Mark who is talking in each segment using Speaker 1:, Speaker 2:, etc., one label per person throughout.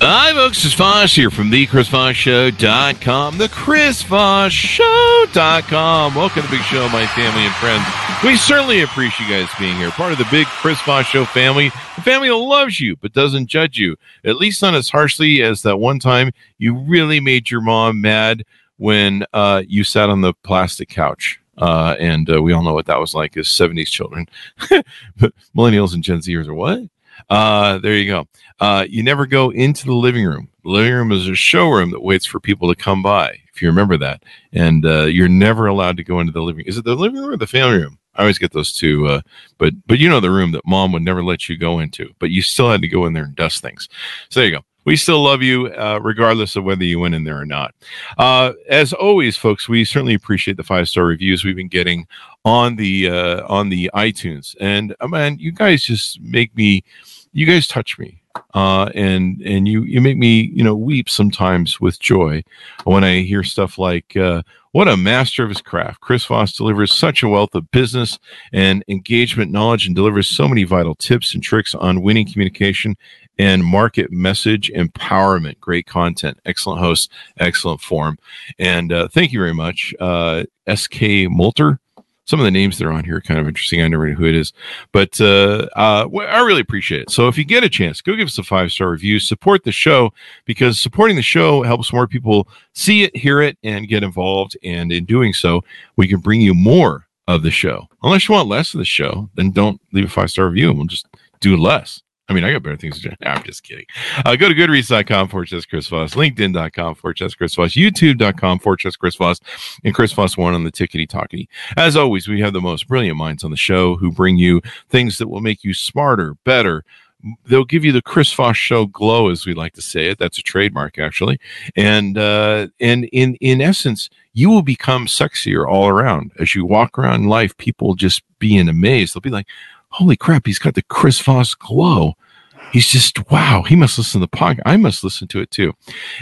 Speaker 1: Hi, folks. It's Voss here from the ChrisVossShow.com, the ChrisVossShow.com. Welcome to the big show, my family and friends. We certainly appreciate you guys being here, part of the big Chris Voss Show family, the family that loves you but doesn't judge you, at least not as harshly as that one time you really made your mom mad when uh, you sat on the plastic couch. Uh, and uh, we all know what that was like as 70s children. but millennials and Gen Zers are what? Uh, there you go. Uh, you never go into the living room. The living room is a showroom that waits for people to come by, if you remember that. And uh, you're never allowed to go into the living. Is it the living room or the family room? I always get those two. Uh, but but you know the room that mom would never let you go into, but you still had to go in there and dust things. So there you go. We still love you, uh, regardless of whether you went in there or not. Uh, as always, folks, we certainly appreciate the five star reviews we've been getting on the uh, on the iTunes, and uh, man, you guys just make me, you guys touch me, uh, and and you you make me you know weep sometimes with joy when I hear stuff like uh, what a master of his craft. Chris Voss delivers such a wealth of business and engagement knowledge and delivers so many vital tips and tricks on winning communication and market message empowerment. Great content, excellent host, excellent form. And uh, thank you very much, uh, SK Molter. Some of the names that are on here are kind of interesting. I never know who it is, but uh, uh, I really appreciate it. So if you get a chance, go give us a five star review. Support the show because supporting the show helps more people see it, hear it, and get involved. And in doing so, we can bring you more of the show. Unless you want less of the show, then don't leave a five star review and we'll just do less. I mean, I got better things to do. Nah, I'm just kidding. Uh, go to goodreads.com for slash Chris Voss, LinkedIn.com for slash Chris Voss, YouTube.com for slash Chris Voss, and Chris Voss one on the tickety talkety. As always, we have the most brilliant minds on the show who bring you things that will make you smarter, better. They'll give you the Chris Voss show glow, as we like to say it. That's a trademark, actually. And uh, and in in essence, you will become sexier all around as you walk around life. People will just be in amaze. They'll be like, holy crap, he's got the Chris Voss glow. He's just wow. He must listen to the podcast. I must listen to it too.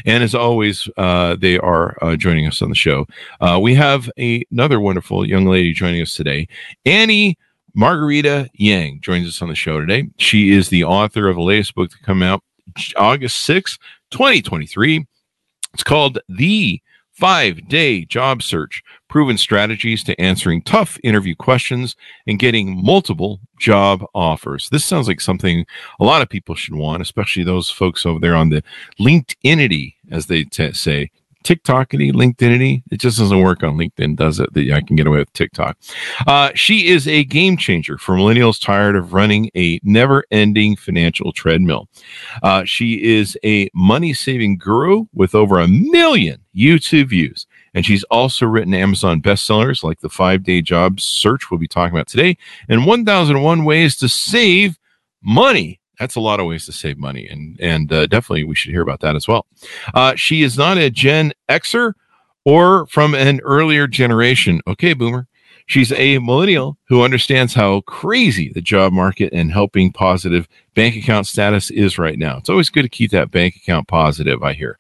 Speaker 1: And as always, uh, they are uh, joining us on the show. Uh, we have a, another wonderful young lady joining us today, Annie Margarita Yang joins us on the show today. She is the author of the latest book to come out August 6, 2023. It's called The Five Day Job Search Proven Strategies to Answering Tough Interview Questions and Getting Multiple Job Offers. This sounds like something a lot of people should want, especially those folks over there on the LinkedInity, as they t- say. TikTokity, LinkedInity. It just doesn't work on LinkedIn, does it? That I can get away with TikTok. Uh, she is a game changer for millennials tired of running a never-ending financial treadmill. Uh, she is a money-saving guru with over a million YouTube views. And she's also written Amazon bestsellers like The Five Day Job Search, we'll be talking about today, and 1001 Ways to Save Money that's a lot of ways to save money, and and uh, definitely we should hear about that as well. Uh, she is not a Gen Xer or from an earlier generation. Okay, Boomer. She's a millennial who understands how crazy the job market and helping positive bank account status is right now. It's always good to keep that bank account positive, I hear.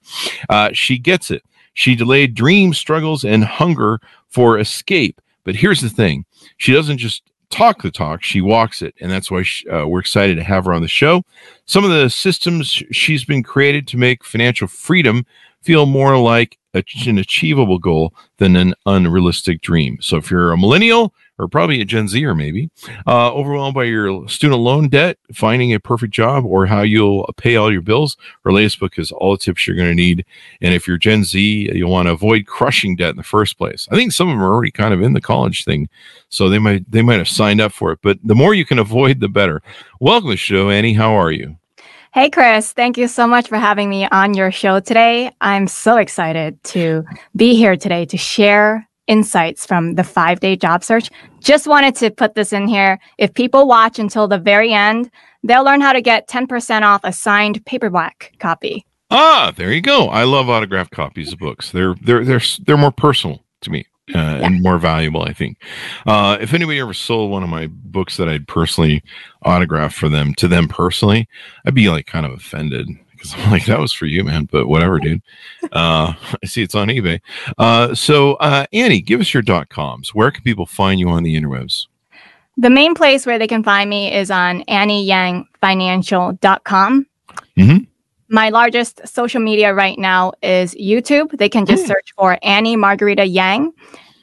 Speaker 1: Uh, she gets it. She delayed dreams, struggles, and hunger for escape. But here's the thing she doesn't just talk the talk, she walks it. And that's why she, uh, we're excited to have her on the show. Some of the systems she's been created to make financial freedom feel more like an achievable goal than an unrealistic dream. So if you're a millennial or probably a Gen Z or maybe uh, overwhelmed by your student loan debt, finding a perfect job, or how you'll pay all your bills, her latest book is all the tips you're going to need. And if you're Gen Z, you'll want to avoid crushing debt in the first place. I think some of them are already kind of in the college thing, so they might they might have signed up for it. But the more you can avoid, the better. Welcome to the show, Annie. How are you?
Speaker 2: Hey, Chris. Thank you so much for having me on your show today. I'm so excited to be here today to share insights from the five day job search. Just wanted to put this in here. If people watch until the very end, they'll learn how to get 10% off a signed paperback copy.
Speaker 1: Ah, there you go. I love autographed copies of books. They're they're they're they're more personal to me. Uh, yeah. and more valuable, I think. Uh, if anybody ever sold one of my books that I'd personally autographed for them to them personally, I'd be like kind of offended because I'm like, that was for you, man. But whatever, dude. Uh, I see it's on eBay. Uh, so, uh, Annie, give us your dot coms. Where can people find you on the interwebs?
Speaker 2: The main place where they can find me is on AnnieYangFinancial.com. Mm-hmm. My largest social media right now is YouTube. They can just mm. search for Annie Margarita Yang.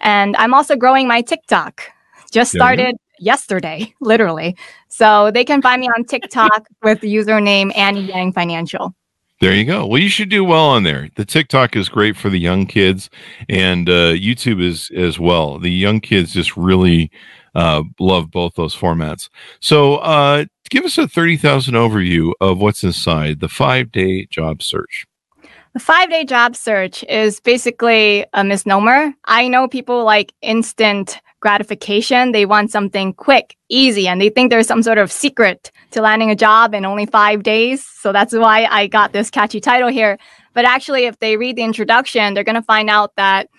Speaker 2: And I'm also growing my TikTok. Just started. Yesterday, literally. So they can find me on TikTok with the username Annie Yang Financial.
Speaker 1: There you go. Well, you should do well on there. The TikTok is great for the young kids, and uh, YouTube is as well. The young kids just really uh, love both those formats. So, uh, give us a 30,000 overview of what's inside the five day job search.
Speaker 2: The five day job search is basically a misnomer. I know people like instant gratification. They want something quick, easy, and they think there's some sort of secret to landing a job in only five days. So that's why I got this catchy title here. But actually, if they read the introduction, they're going to find out that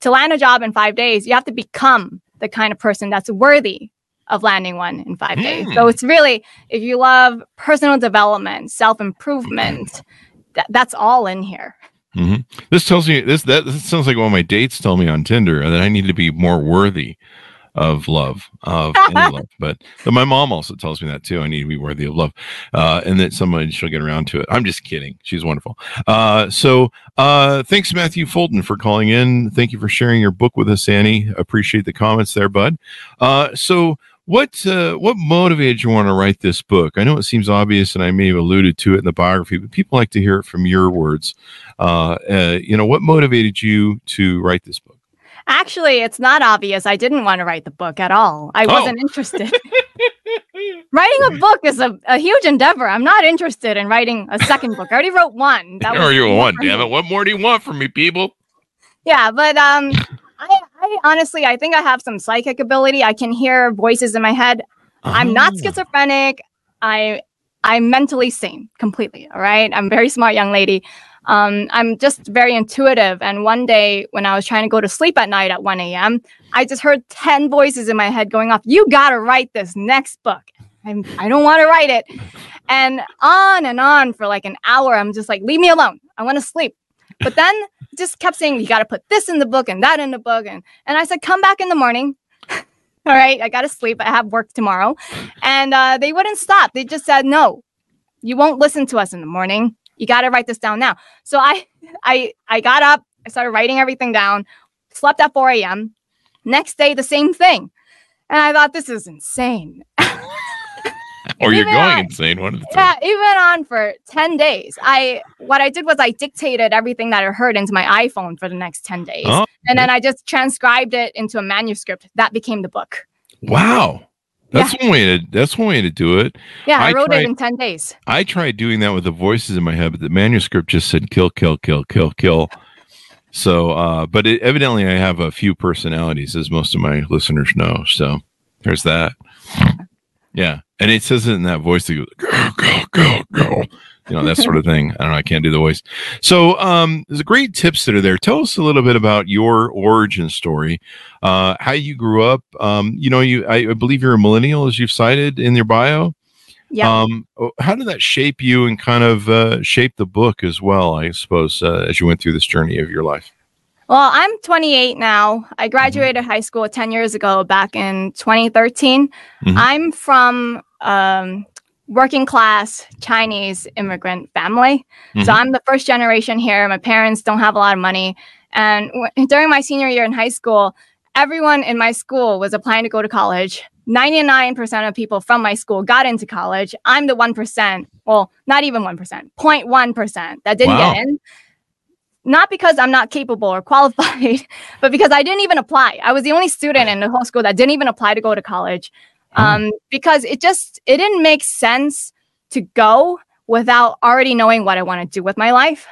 Speaker 2: to land a job in five days, you have to become the kind of person that's worthy of landing one in five mm. days. So hmm. it's really, if you love personal development, self improvement, that, that's all in here.
Speaker 1: Mm-hmm. This tells me this that this sounds like what my dates tell me on Tinder that I need to be more worthy of love of love. But, but my mom also tells me that too. I need to be worthy of love, uh, and that someone she'll get around to it. I'm just kidding. She's wonderful. Uh, so uh, thanks, Matthew Fulton, for calling in. Thank you for sharing your book with us, Annie. Appreciate the comments there, bud. Uh, so what uh, what motivated you want to write this book? I know it seems obvious, and I may have alluded to it in the biography, but people like to hear it from your words. Uh, uh, you know, what motivated you to write this book?
Speaker 2: Actually, it's not obvious. I didn't want to write the book at all. I oh. wasn't interested. writing a book is a, a, huge endeavor. I'm not interested in writing a second book. I already wrote one.
Speaker 1: That was you one, damn it. What more do you want from me, people?
Speaker 2: Yeah, but um, I, honestly, I think I have some psychic ability. I can hear voices in my head. Oh. I'm not oh. schizophrenic. I I'm mentally sane completely. All right. I'm a very smart young lady. Um, I'm just very intuitive. And one day when I was trying to go to sleep at night at 1 a.m., I just heard 10 voices in my head going off, You got to write this next book. I'm, I don't want to write it. And on and on for like an hour. I'm just like, Leave me alone. I want to sleep. But then just kept saying, you got to put this in the book and that in the book. And, and I said, come back in the morning. All right, I got to sleep. I have work tomorrow. And uh, they wouldn't stop. They just said, no, you won't listen to us in the morning. You got to write this down now. So I, I, I got up. I started writing everything down. Slept at 4 a.m. Next day, the same thing. And I thought, this is insane.
Speaker 1: Or you're going on, insane. One of the
Speaker 2: yeah, even on for ten days. I what I did was I dictated everything that I heard into my iPhone for the next ten days, oh. and then I just transcribed it into a manuscript. That became the book.
Speaker 1: Wow. That's yeah. one way to that's one way to do it.
Speaker 2: Yeah, I, I wrote tried, it in ten days.
Speaker 1: I tried doing that with the voices in my head, but the manuscript just said kill, kill, kill, kill, kill. So, uh, but it, evidently, I have a few personalities, as most of my listeners know. So, there's that. Yeah, and it says it in that voice that goes go go go go, you know that sort of thing. I don't know. I can't do the voice. So um, there's a great tips that are there. Tell us a little bit about your origin story, uh, how you grew up. Um, you know, you I, believe you're a millennial, as you've cited in your bio.
Speaker 2: Yeah. Um,
Speaker 1: oh, how did that shape you and kind of uh, shape the book as well? I suppose uh, as you went through this journey of your life.
Speaker 2: Well, I'm 28 now. I graduated mm-hmm. high school 10 years ago, back in 2013. Mm-hmm. I'm from um, working class Chinese immigrant family. Mm-hmm. So I'm the first generation here. My parents don't have a lot of money. And w- during my senior year in high school, everyone in my school was applying to go to college. 99% of people from my school got into college. I'm the 1%, well, not even 1%, 0.1% that didn't wow. get in not because I'm not capable or qualified, but because I didn't even apply. I was the only student in the whole school that didn't even apply to go to college. Hmm. Um, because it just it didn't make sense to go without already knowing what I want to do with my life.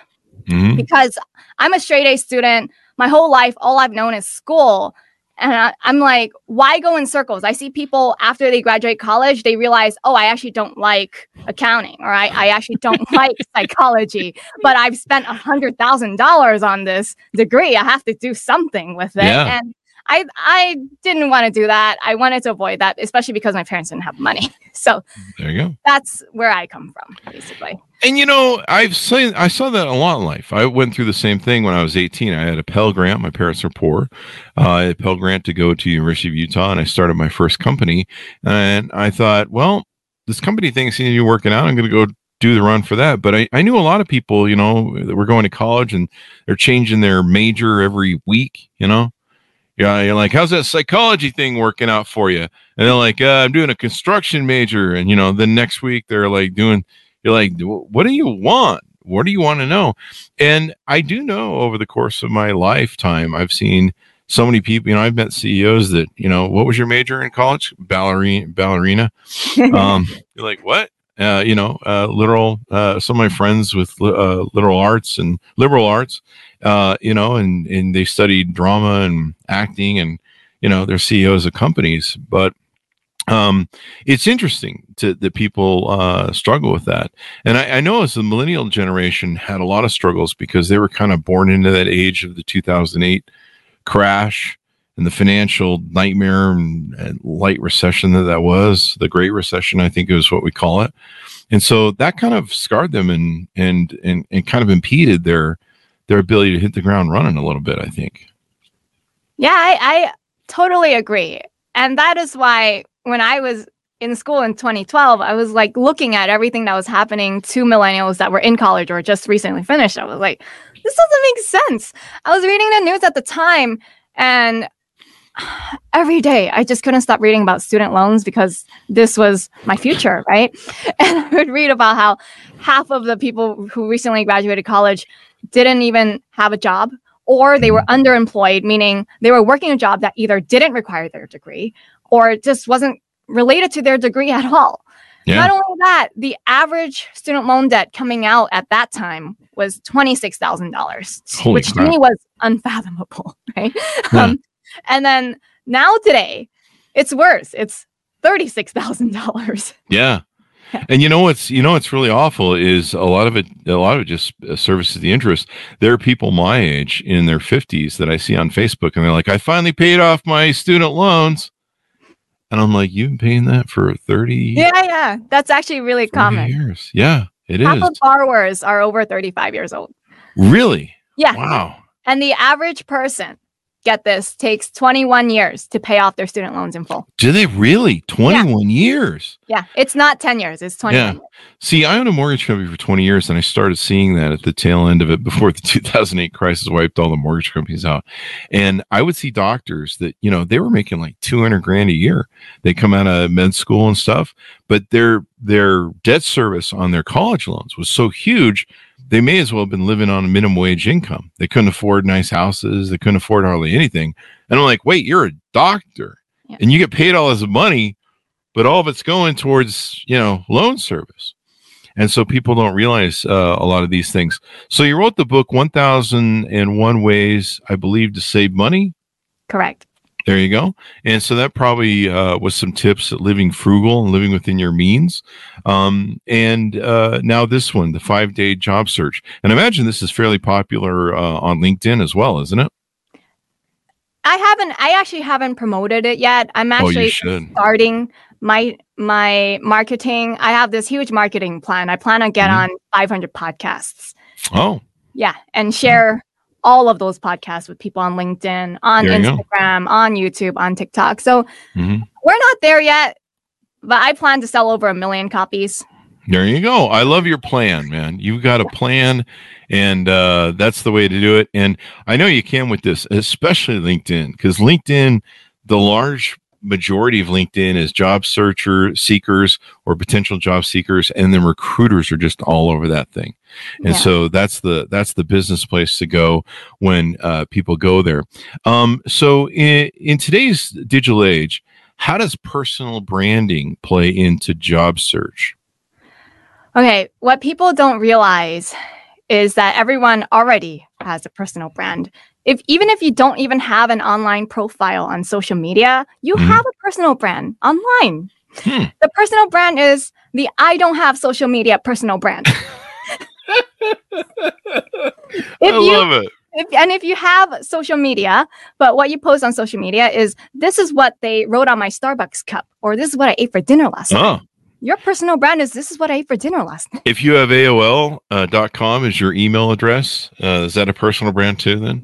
Speaker 2: Mm-hmm. Because I'm a straight A student. my whole life, all I've known is school. And I, I'm like, why go in circles? I see people after they graduate college, they realize, oh, I actually don't like accounting or I, I actually don't like psychology, but I've spent a hundred thousand dollars on this degree. I have to do something with it.
Speaker 1: Yeah.
Speaker 2: And I I didn't want to do that. I wanted to avoid that, especially because my parents didn't have money. So
Speaker 1: There you go.
Speaker 2: that's where I come from, basically.
Speaker 1: And you know, I've seen I saw that a lot in life. I went through the same thing when I was 18. I had a Pell Grant. My parents were poor. Uh, I had a Pell Grant to go to University of Utah, and I started my first company. And I thought, well, this company thing seems to be working out. I'm going to go do the run for that. But I, I knew a lot of people, you know, that were going to college and they're changing their major every week. You know, yeah, you're like, how's that psychology thing working out for you? And they're like, uh, I'm doing a construction major, and you know, the next week they're like doing you're like, what do you want? What do you want to know? And I do know over the course of my lifetime, I've seen so many people. You know, I've met CEOs that, you know, what was your major in college? Ballerina. Ballerina. Um, you're like, what? Uh, you know, uh, literal. Uh, some of my friends with uh, literal arts and liberal arts, uh, you know, and and they studied drama and acting, and you know, they're CEOs of companies, but um, it's interesting to, that people uh, struggle with that. And I, I know as the millennial generation had a lot of struggles because they were kind of born into that age of the 2008 crash and the financial nightmare and, and light recession that that was, the Great Recession, I think is what we call it. And so that kind of scarred them and and and, and kind of impeded their their ability to hit the ground running a little bit. I think.
Speaker 2: Yeah, I, I totally agree. And that is why when I was in school in 2012, I was like looking at everything that was happening to millennials that were in college or just recently finished. I was like, this doesn't make sense. I was reading the news at the time and every day I just couldn't stop reading about student loans because this was my future, right? And I would read about how half of the people who recently graduated college didn't even have a job or they were underemployed, meaning they were working a job that either didn't require their degree or just wasn't related to their degree at all.
Speaker 1: Yeah.
Speaker 2: Not only that, the average student loan debt coming out at that time was $26,000, which
Speaker 1: crap.
Speaker 2: to me was unfathomable, right?
Speaker 1: Yeah.
Speaker 2: Um, and then now today, it's worse. It's $36,000.
Speaker 1: Yeah. And you know what's you know what's really awful is a lot of it a lot of it just uh, services the interest. There are people my age in their 50s that I see on Facebook and they're like I finally paid off my student loans. And I'm like you've been paying that for 30
Speaker 2: Yeah, yeah. That's actually really common.
Speaker 1: years. Yeah, it
Speaker 2: Half
Speaker 1: is.
Speaker 2: of borrowers are over 35 years old.
Speaker 1: Really?
Speaker 2: Yeah.
Speaker 1: Wow.
Speaker 2: And the average person, get this, takes 21 years to pay off their student loans in full.
Speaker 1: Do they really? 21 years.
Speaker 2: Yeah. It's not 10 years, it's 21.
Speaker 1: Yeah. See, I owned a mortgage company for 20 years, and I started seeing that at the tail end of it before the 2008 crisis wiped all the mortgage companies out. And I would see doctors that, you know, they were making like 200 grand a year. They come out of med school and stuff, but their their debt service on their college loans was so huge, they may as well have been living on a minimum wage income. They couldn't afford nice houses, they couldn't afford hardly anything. And I'm like, wait, you're a doctor
Speaker 2: Yeah.
Speaker 1: and you get paid all this money, but all of it's going towards, you know, loan service. And so people don't realize uh, a lot of these things. So you wrote the book 1001 Ways, I believe, to save money.
Speaker 2: Correct.
Speaker 1: There you go. And so that probably uh, was some tips at living frugal and living within your means. Um, and uh, now this one, the five day job search. And I imagine this is fairly popular uh, on LinkedIn as well, isn't it?
Speaker 2: I haven't, I actually haven't promoted it yet. I'm
Speaker 1: oh,
Speaker 2: actually
Speaker 1: should.
Speaker 2: starting my my marketing. I have this huge marketing plan. I plan on get
Speaker 1: Mhm.
Speaker 2: on 500 podcasts.
Speaker 1: Oh,
Speaker 2: Yeah, and share all of those podcasts with people on LinkedIn, on
Speaker 1: There you go.
Speaker 2: Instagram, on YouTube, on TikTok. So
Speaker 1: mhm.
Speaker 2: we're not there yet, but I plan to sell over a million copies.
Speaker 1: There you go. I love your plan, man. You've got a plan, and uh, that's the way to do it. And I know you can with this, especially LinkedIn, because LinkedIn, the large majority of LinkedIn is job searcher seekers or potential job seekers, and then recruiters are just all over that thing. And
Speaker 2: Yeah.
Speaker 1: so that's the that's the business place to go when uh, people go there. Um, so in, in today's digital age, how does personal branding play into job search?
Speaker 2: Okay, what people don't realize is that everyone already has a personal brand. If even if you don't even have an online profile on social media, you
Speaker 1: Mhm.
Speaker 2: have a personal brand online.
Speaker 1: Hmm.
Speaker 2: The personal brand is the I don't have social media personal brand.
Speaker 1: I
Speaker 2: you
Speaker 1: love it.
Speaker 2: if, and if you have social media, but what you post on social media is this is what they wrote on my Starbucks cup, or this is what I ate for dinner last night.
Speaker 1: Oh,
Speaker 2: Your personal brand is this is what I ate for dinner last night.
Speaker 1: if you have AOL uh, dot com as your email address, uh, is that a personal brand too? Then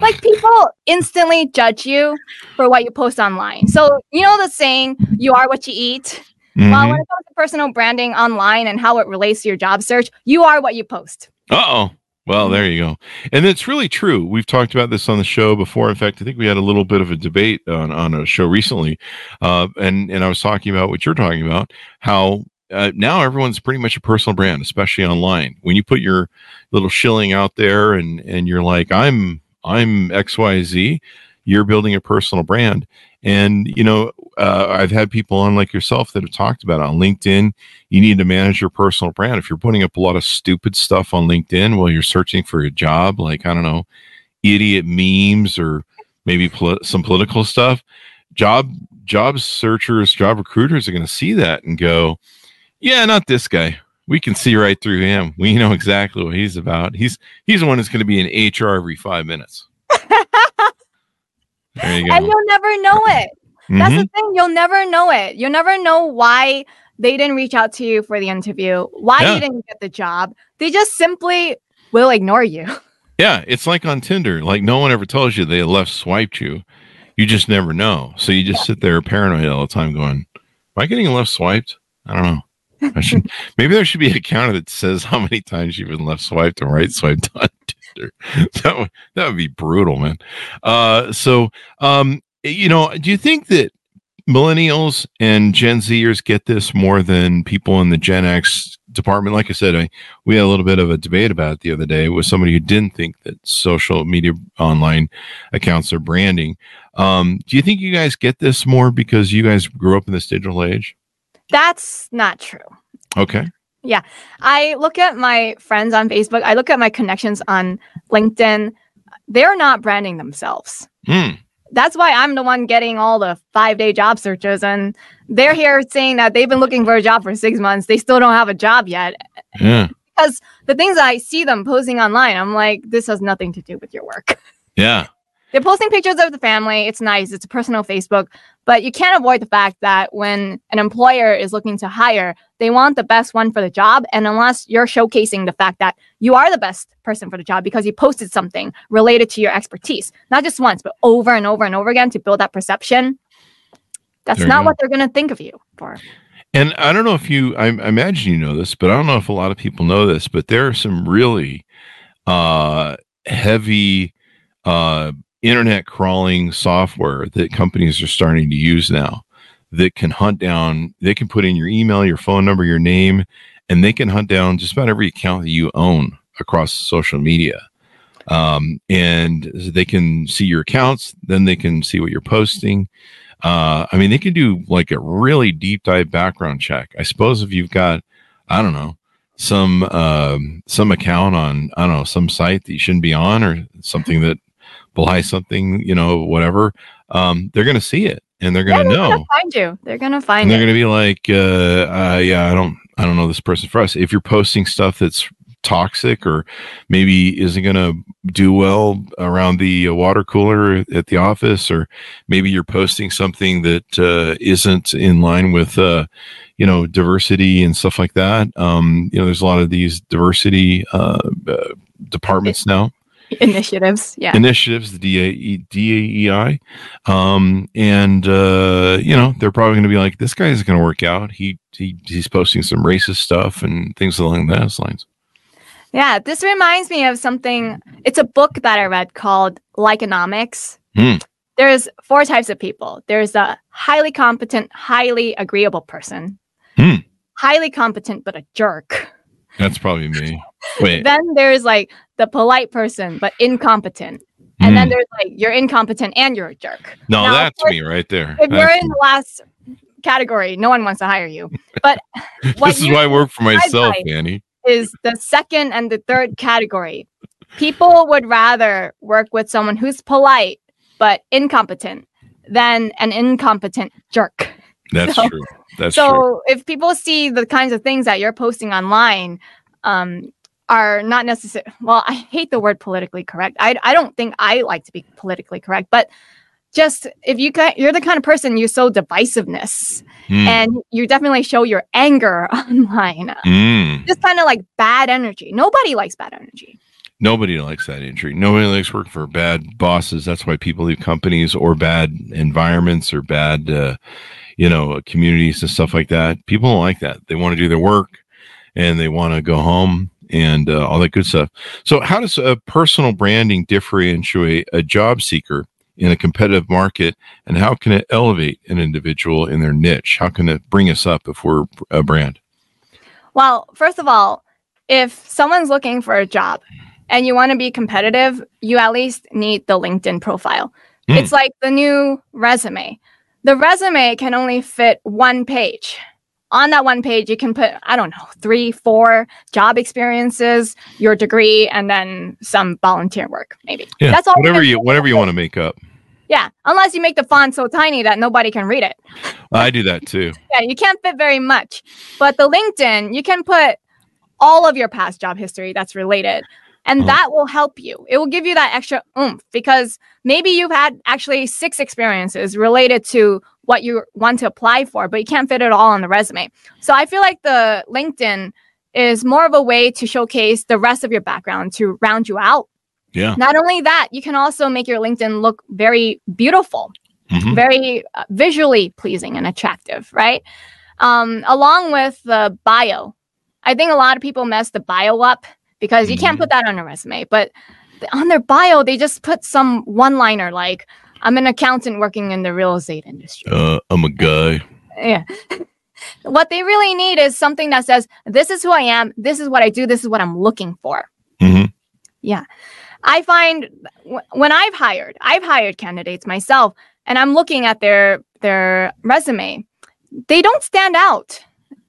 Speaker 2: Like people instantly judge you for what you post online. So you know the saying, "You are what you eat." Well,
Speaker 1: Mhm.
Speaker 2: when it comes to personal branding online and how it relates to your job search, you are what you post.
Speaker 1: Uh oh. Well, there you go. And it's really true. We've talked about this on the show before. In fact, I think we had a little bit of a debate on, on a show recently. Uh, and, and I was talking about what you're talking about, how uh, now everyone's pretty much a personal brand, especially online. When you put your little shilling out there and, and you're like, I'm, I'm XYZ, you're building a personal brand. And, you know, uh, I've had people on like yourself that have talked about it on LinkedIn you need to manage your personal brand. If you're putting up a lot of stupid stuff on LinkedIn while you're searching for a job, like, I don't know, idiot memes or maybe poli- some political stuff, job job searchers, job recruiters are going to see that and go, yeah, not this guy. We can see right through him. We know exactly what he's about. He's he's the one that's going to be in HR every five minutes. There you go.
Speaker 2: And you'll never know it. That's
Speaker 1: Mhm.
Speaker 2: the thing. You'll never know it. You'll never know why they didn't reach out to you for the interview, why
Speaker 1: Yeah.
Speaker 2: you didn't get the job. They just simply will ignore you.
Speaker 1: Yeah, it's like on Tinder. Like no one ever tells you they left swiped you. You just never know. So you just sit there paranoid all the time, going, "Am I getting left swiped? I don't know. Should maybe there should be a counter that says how many times you've been left swiped and right swiped on Tinder. That would that would be brutal, man. Uh, so um, you know, do you think that millennials and Gen Zers get this more than people in the Gen X department? Like I said, I we had a little bit of a debate about it the other day with somebody who didn't think that social media online accounts are branding. Um, do you think you guys get this more because you guys grew up in this digital age?
Speaker 2: That's not true.
Speaker 1: Okay. Yeah.
Speaker 2: I look at my friends on Facebook, I look at my connections on LinkedIn. They're not branding themselves.
Speaker 1: Hmm.
Speaker 2: That's why I'm the one getting all the five day job searches. And they're here saying that they've been looking for a job for six months. They still don't have a job yet.
Speaker 1: Yeah.
Speaker 2: Because the things I see them posting online, I'm like, this has nothing to do with your work.
Speaker 1: Yeah.
Speaker 2: They're posting pictures of the family. It's nice. It's a personal Facebook. But you can't avoid the fact that when an employer is looking to hire, they want the best one for the job. And unless you're showcasing the fact that you are the best person for the job because you posted something related to your expertise, not just once, but over and over and over again to build that perception, that's not
Speaker 1: go.
Speaker 2: what they're going to think of you for.
Speaker 1: And I don't know if you, I, I imagine you know this, but I don't know if a lot of people know this, but there are some really uh, heavy uh, internet crawling software that companies are starting to use now that can hunt down, they can put in your email, your phone number, your name, and they can hunt down just about every account that you own across social media. Um, and they can see your accounts, then they can see what you're posting. Uh, I mean, they can do like a really deep dive background check. I suppose if you've got, I don't know, some um, some account on I don't know some site that you shouldn't be on or something that belies something, you know, whatever, um, they're going to see it and they're going to know.
Speaker 2: they're
Speaker 1: know.
Speaker 2: gonna find you. They're going to
Speaker 1: And
Speaker 2: find
Speaker 1: they're going to be like, uh, uh, yeah, I don't, I don't know this person for us. If you're posting stuff that's toxic or maybe isn't going to do well around the uh, water cooler at the office, or maybe you're posting something that uh, isn't in line with, uh, you know, diversity and stuff like that. Um, you know, there's a lot of these diversity uh, uh, departments now
Speaker 2: Initiatives. Yeah.
Speaker 1: initiatives, the DAE, DAEI. Um, and, uh, you know, they're probably going to be like, this guy isn't going to work out. He, he, he's posting some racist stuff and things along those lines.
Speaker 2: Yeah, this reminds me of something. It's a book that I read called Likeonomics.
Speaker 1: Hmm.
Speaker 2: There's four types of people. There's a highly competent, highly agreeable person,
Speaker 1: Hmm.
Speaker 2: highly competent but a jerk.
Speaker 1: That's probably me. Wait.
Speaker 2: Then there's like the polite person but incompetent. And then
Speaker 1: Hmm.
Speaker 2: there's like you're incompetent and you're a jerk.
Speaker 1: no,
Speaker 2: now,
Speaker 1: that's
Speaker 2: course,
Speaker 1: me right there.
Speaker 2: If you're
Speaker 1: That's
Speaker 2: in the last category, no one wants to hire you. But
Speaker 1: this is why I work for myself, Annie.
Speaker 2: is the second and the third category. people would rather work with someone who's polite but incompetent than an incompetent jerk.
Speaker 1: That's
Speaker 2: So-
Speaker 1: true. That's true.
Speaker 2: so
Speaker 1: true.
Speaker 2: if people see the kinds of things that you're posting online um, are not necessary well i hate the word politically correct I, I don't think i like to be politically correct but just if you ca- you're the kind of person you sow divisiveness
Speaker 1: Mm,
Speaker 2: and you definitely show your anger online
Speaker 1: mm.
Speaker 2: just kind of like bad energy nobody likes bad energy
Speaker 1: Nobody likes that injury. Nobody likes working for bad bosses. That's why people leave companies or bad environments or bad, uh, you know, communities and stuff like that. People don't like that. They want to do their work and they want to go home and uh, all that good stuff. So, how does a personal branding differentiate a job seeker in a competitive market, and how can it elevate an individual in their niche? How can it bring us up if we're a brand?
Speaker 2: well first of all if someone's looking for a job and you want to be competitive you at least need the linkedin profile
Speaker 1: Hmm.
Speaker 2: it's like the new resume the resume can only fit one page on that one page you can put i don't know three four job experiences your degree and then some volunteer work maybe
Speaker 1: Yeah,
Speaker 2: that's all
Speaker 1: whatever you whatever you want to make up.
Speaker 2: yeah unless you make the font so tiny that nobody can read it
Speaker 1: I do that too.
Speaker 2: yeah you can't fit very much but the linkedin you can put all of your past job history that's related and
Speaker 1: Uh-huh.
Speaker 2: that will help you it will give you that extra oomph because maybe you've had actually six experiences related to what you want to apply for but you can't fit it all on the resume so i feel like the linkedin is more of a way to showcase the rest of your background to round you out
Speaker 1: Yeah.
Speaker 2: not only that you can also make your linkedin look very beautiful
Speaker 1: Mhm.
Speaker 2: very uh, visually pleasing and attractive, right? Um, along with the bio. I think a lot of people mess the bio up because you can't
Speaker 1: Mhm.
Speaker 2: put that on a resume, but on their bio, they just put some one liner like, I'm an accountant working in the real estate industry.
Speaker 1: Uh, I'm a guy.
Speaker 2: Yeah. what they really need is something that says, This is who I am, this is what I do, this is what I'm looking for.
Speaker 1: hmm
Speaker 2: I find w- when I've hired, I've hired candidates myself, and I'm looking at their their resume. They don't stand out.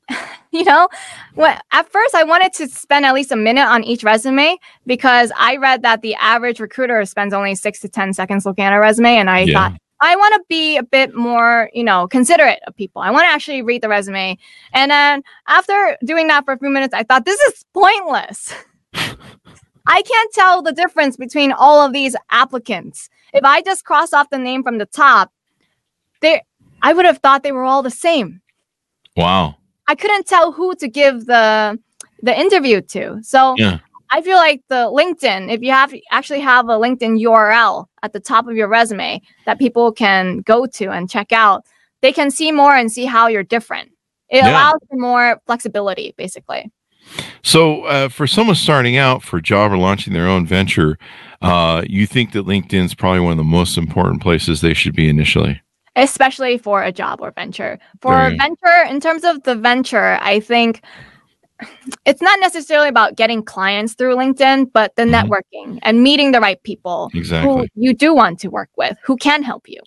Speaker 2: you know, what at first I wanted to spend at least a minute on each resume because I read that the average recruiter spends only six to ten seconds looking at a resume, and I
Speaker 1: Yeah.
Speaker 2: thought I want to be a bit more, you know, considerate of people. I want to actually read the resume, and then after doing that for a few minutes, I thought this is pointless. I can't tell the difference between all of these applicants. If I just cross off the name from the top, they I would have thought they were all the same.
Speaker 1: Wow.
Speaker 2: I couldn't tell who to give the the interview to. So
Speaker 1: Yeah.
Speaker 2: I feel like the LinkedIn, if you have actually have a LinkedIn URL at the top of your resume that people can go to and check out, they can see more and see how you're different. It
Speaker 1: Yeah.
Speaker 2: allows for more flexibility, basically.
Speaker 1: So, uh, for someone starting out for a job or launching their own venture, uh, you think that LinkedIn is probably one of the most important places they should be initially?
Speaker 2: Especially for a job or venture. For a venture, in terms of the venture, I think it's not necessarily about getting clients through LinkedIn, but the
Speaker 1: Mhm.
Speaker 2: networking and meeting the right people who
Speaker 1: Exactly.
Speaker 2: you do want to work with, who can help you.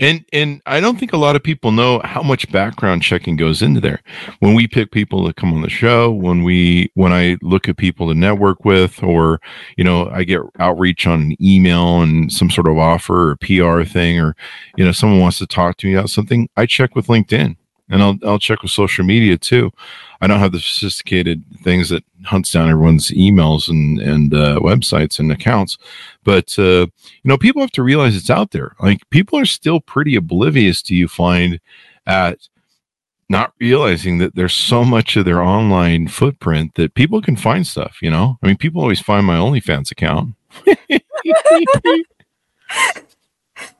Speaker 1: And and I don't think a lot of people know how much background checking goes into there. When we pick people to come on the show, when we when I look at people to network with, or you know, I get outreach on an email and some sort of offer or PR thing, or you know, someone wants to talk to me about something, I check with LinkedIn and I'll I'll check with social media too. I don't have the sophisticated things that hunts down everyone's emails and and uh, websites and accounts, but uh, you know, people have to realize it's out there. Like people are still pretty oblivious to you find at not realizing that there's so much of their online footprint that people can find stuff, you know? I mean, people always find my OnlyFans account.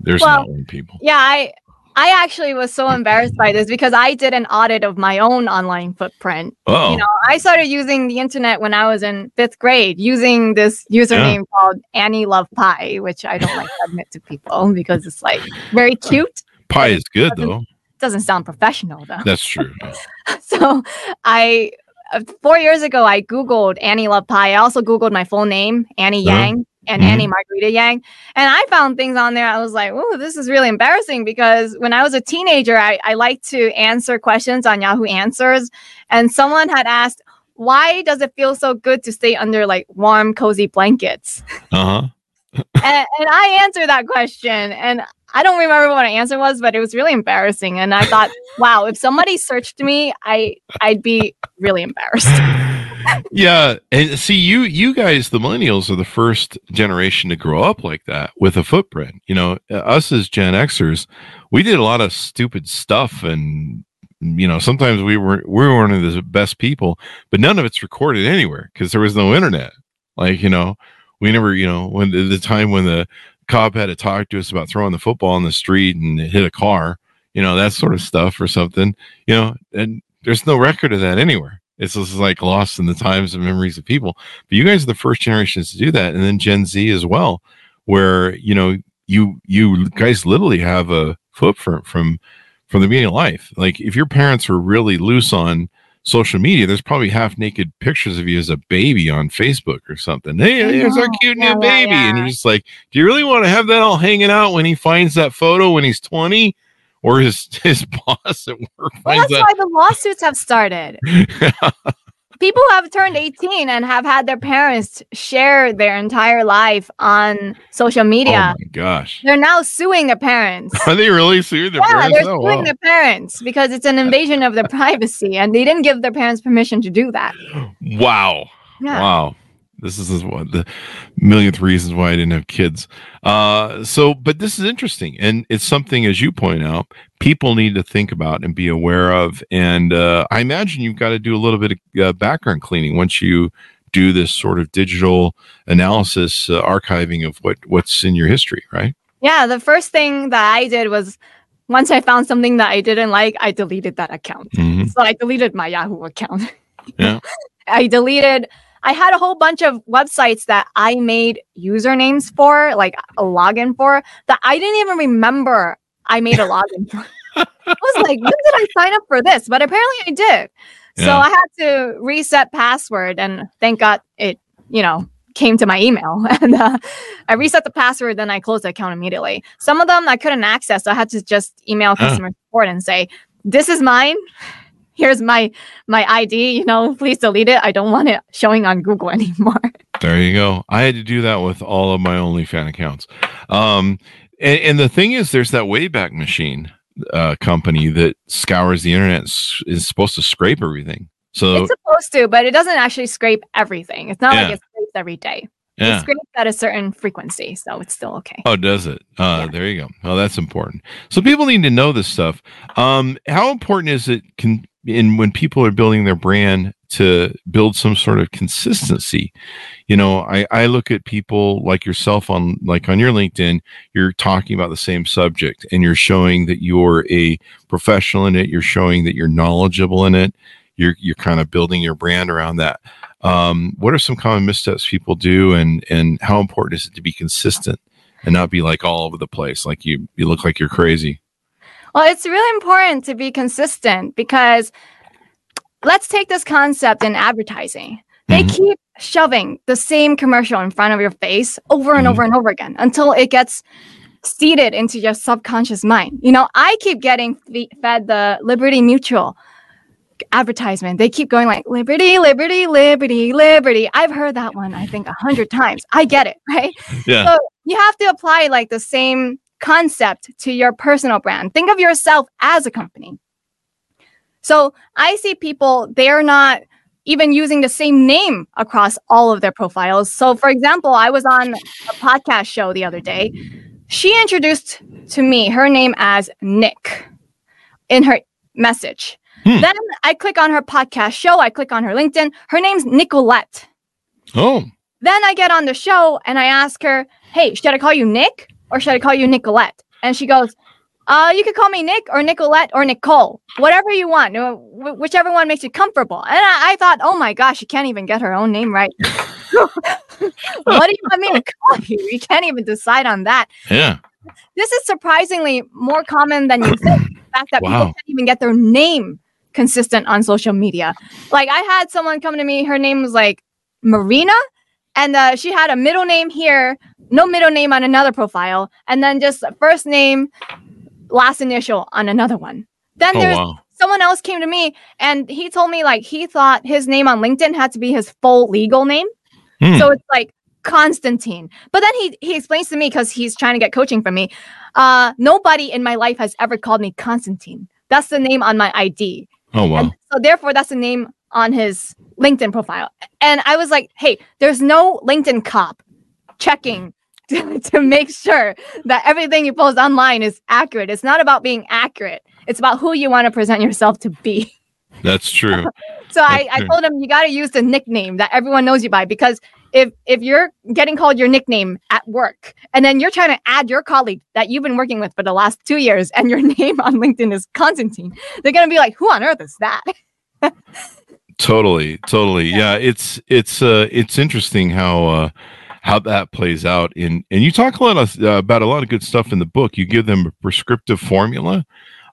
Speaker 1: there's
Speaker 2: Well,
Speaker 1: not one people.
Speaker 2: Yeah, I I actually was so embarrassed by this because I did an audit of my own online footprint.
Speaker 1: Oh,
Speaker 2: You know, I started using the internet when I was in fifth grade, using this username called Annie Love Pie, which I don't like to admit to people because it's like very cute.
Speaker 1: pie is good though.
Speaker 2: Doesn't sound professional though.
Speaker 1: That's true.
Speaker 2: so I uh, four years ago I googled Annie Love Pie. I also googled my full name, Annie
Speaker 1: Uh-huh.
Speaker 2: Yang, and
Speaker 1: Mhm.
Speaker 2: Annie Margarita Yang, and I found things on there. I was like, "Oh, this is really embarrassing." Because when I was a teenager, I I liked to answer questions on Yahoo Answers, and someone had asked. why does it feel so good to stay under like warm, cozy blankets?
Speaker 1: Uh huh.
Speaker 2: and, and I answered that question, and I don't remember what my answer was, but it was really embarrassing. And I thought, wow, if somebody searched me, I I'd be really embarrassed.
Speaker 1: yeah, and see, you you guys, the millennials, are the first generation to grow up like that with a footprint. You know, uh, us as Gen Xers, we did a lot of stupid stuff, and you know, sometimes we were we were one of the best people, but none of it's recorded anywhere because there was no internet. Like you know, we never, you know, when the time when the cop had to talk to us about throwing the football in the street and hit a car, you know, that sort of stuff or something, you know, and there's no record of that anywhere. It's just like lost in the times and memories of people. But you guys are the first generations to do that, and then Gen Z as well, where you know you you guys literally have a footprint from from the beginning of life. Like if your parents were really loose on social media, there's probably half naked pictures of you as a baby on Facebook or something. Hey, here's our cute
Speaker 2: Yeah,
Speaker 1: new
Speaker 2: yeah,
Speaker 1: baby. And you're just like, do you really want to have that all hanging out when he finds that photo when he's 20? Or his his boss at work
Speaker 2: Well, that's why the lawsuits have started. People who have turned 18 and have had their parents share their entire life on social
Speaker 1: oh
Speaker 2: media.
Speaker 1: my gosh.
Speaker 2: They're now suing their parents.
Speaker 1: Are they really suing their
Speaker 2: yeah,
Speaker 1: parents?
Speaker 2: they're
Speaker 1: Oh,
Speaker 2: suing
Speaker 1: wow.
Speaker 2: their parents because it's an invasion of their privacy and they didn't give their parents permission to do that.
Speaker 1: Wow.
Speaker 2: Yeah.
Speaker 1: Wow. This is what the millionth reasons why I didn't have kids. Uh, so, but this is interesting, and it's something, as you point out, people need to think about and be aware of. And uh, I imagine you've got to do a little bit of uh, background cleaning once you do this sort of digital analysis, uh, archiving of what what's in your history, right?
Speaker 2: Yeah, the first thing that I did was once I found something that I didn't like, I deleted that account.
Speaker 1: hmm
Speaker 2: So I deleted my Yahoo account.
Speaker 1: Yeah.
Speaker 2: I deleted I had a whole bunch of websites that I made usernames for, like a login for, that I didn't even remember I made a login for. I was like, when did I sign up for this? But apparently I did. So I had to reset password and thank God it, you know, came to my email and uh, I reset the password, then I closed the account immediately. Some of them I couldn't access, so I had to just email customer support and say, "This is mine. Here's my my ID. You know, please delete it. I don't want it showing on Google anymore."
Speaker 1: There you go. I had to do that with all of my OnlyFan accounts. Um, and, and the thing is, there's that Wayback Machine uh, company that scours the internet. Is supposed to scrape everything. So
Speaker 2: it's supposed to, but it doesn't actually scrape everything. It's not
Speaker 1: Yeah.
Speaker 2: like it scrapes every day.
Speaker 1: yeah.
Speaker 2: It scrapes at a certain frequency, so it's still okay.
Speaker 1: Oh, does it? Uh,
Speaker 2: Yeah.
Speaker 1: There you go. Oh, that's important. So people need to know this stuff. Um, how important is it can in when people are building their brand to build some sort of consistency? You know, I, I look at people like yourself on like on your LinkedIn, you're talking about the same subject and you're showing that you're a professional in it. You're showing that you're knowledgeable in it. You're you're kind of building your brand around that. Um, what are some common missteps people do and and how important is it to be consistent? and not be like all over the place like you you look like you're crazy
Speaker 2: Well, it's really important to be consistent because let's take this concept in advertising. They
Speaker 1: Mhm.
Speaker 2: keep shoving the same commercial in front of your face over and
Speaker 1: Mhm.
Speaker 2: over and over again until it gets seeded into your subconscious mind. You know, I keep getting fed the Liberty Mutual advertisement. They keep going like Liberty, Liberty, Liberty, Liberty. I've heard that one, I think, a hundred times. I get it, right?
Speaker 1: yeah
Speaker 2: So you have to apply like the same concept to your personal brand. Think of yourself as a company. So I see people, they're not even using the same name across all of their profiles. So, for example, I was on a podcast show the other day. She introduced to me her name as Nick in her message.
Speaker 1: Hmm.
Speaker 2: Then I click on her podcast show, I click on her LinkedIn. Her name's Nicolette.
Speaker 1: oh
Speaker 2: Then I get on the show and I ask her, "Hey, should I call you Nick or should I call you Nicolette?" And she goes, "Uh, you could call me Nick or Nicolette or Nicole, whatever you want, wh- whichever one makes you comfortable." And I, I thought, "Oh my gosh, she can't even get her own name right. what do you want me to call you? You can't even decide on that."
Speaker 1: yeah
Speaker 2: This is surprisingly more common than you think. The fact that
Speaker 1: Wow.
Speaker 2: people can't even get their name consistent on social media. Like I had someone come to me, her name was like Marina, and uh, she had a middle name here, no middle name on another profile, and then just first name, last initial on another one. Then
Speaker 1: oh
Speaker 2: there's
Speaker 1: wow
Speaker 2: someone else came to me and he told me like he thought his name on LinkedIn had to be his full legal name.
Speaker 1: Hmm.
Speaker 2: So it's like Constantine. But then he he explains to me because he's trying to get coaching from me. Uh, nobody in my life has ever called me Constantine. That's the name on my ID.
Speaker 1: Oh wow.
Speaker 2: And so therefore that's the name on his LinkedIn profile. And I was like, hey, there's no LinkedIn cop checking to, to make sure that everything you post online is accurate. It's not about being accurate. It's about who you want to present yourself to be.
Speaker 1: That's true.
Speaker 2: So I,
Speaker 1: That's
Speaker 2: I
Speaker 1: true.
Speaker 2: told him you got to use the nickname that everyone knows you by because if if you're getting called your nickname at work and then you're trying to add your colleague that you've been working with for the last two years and your name on LinkedIn is Constantine, they're gonna be like, who on earth is that?
Speaker 1: Totally, totally. Yeah, it's it's uh it's interesting how uh how that plays out in and you talk a lot of, uh, about a lot of good stuff in the book. You give them a prescriptive formula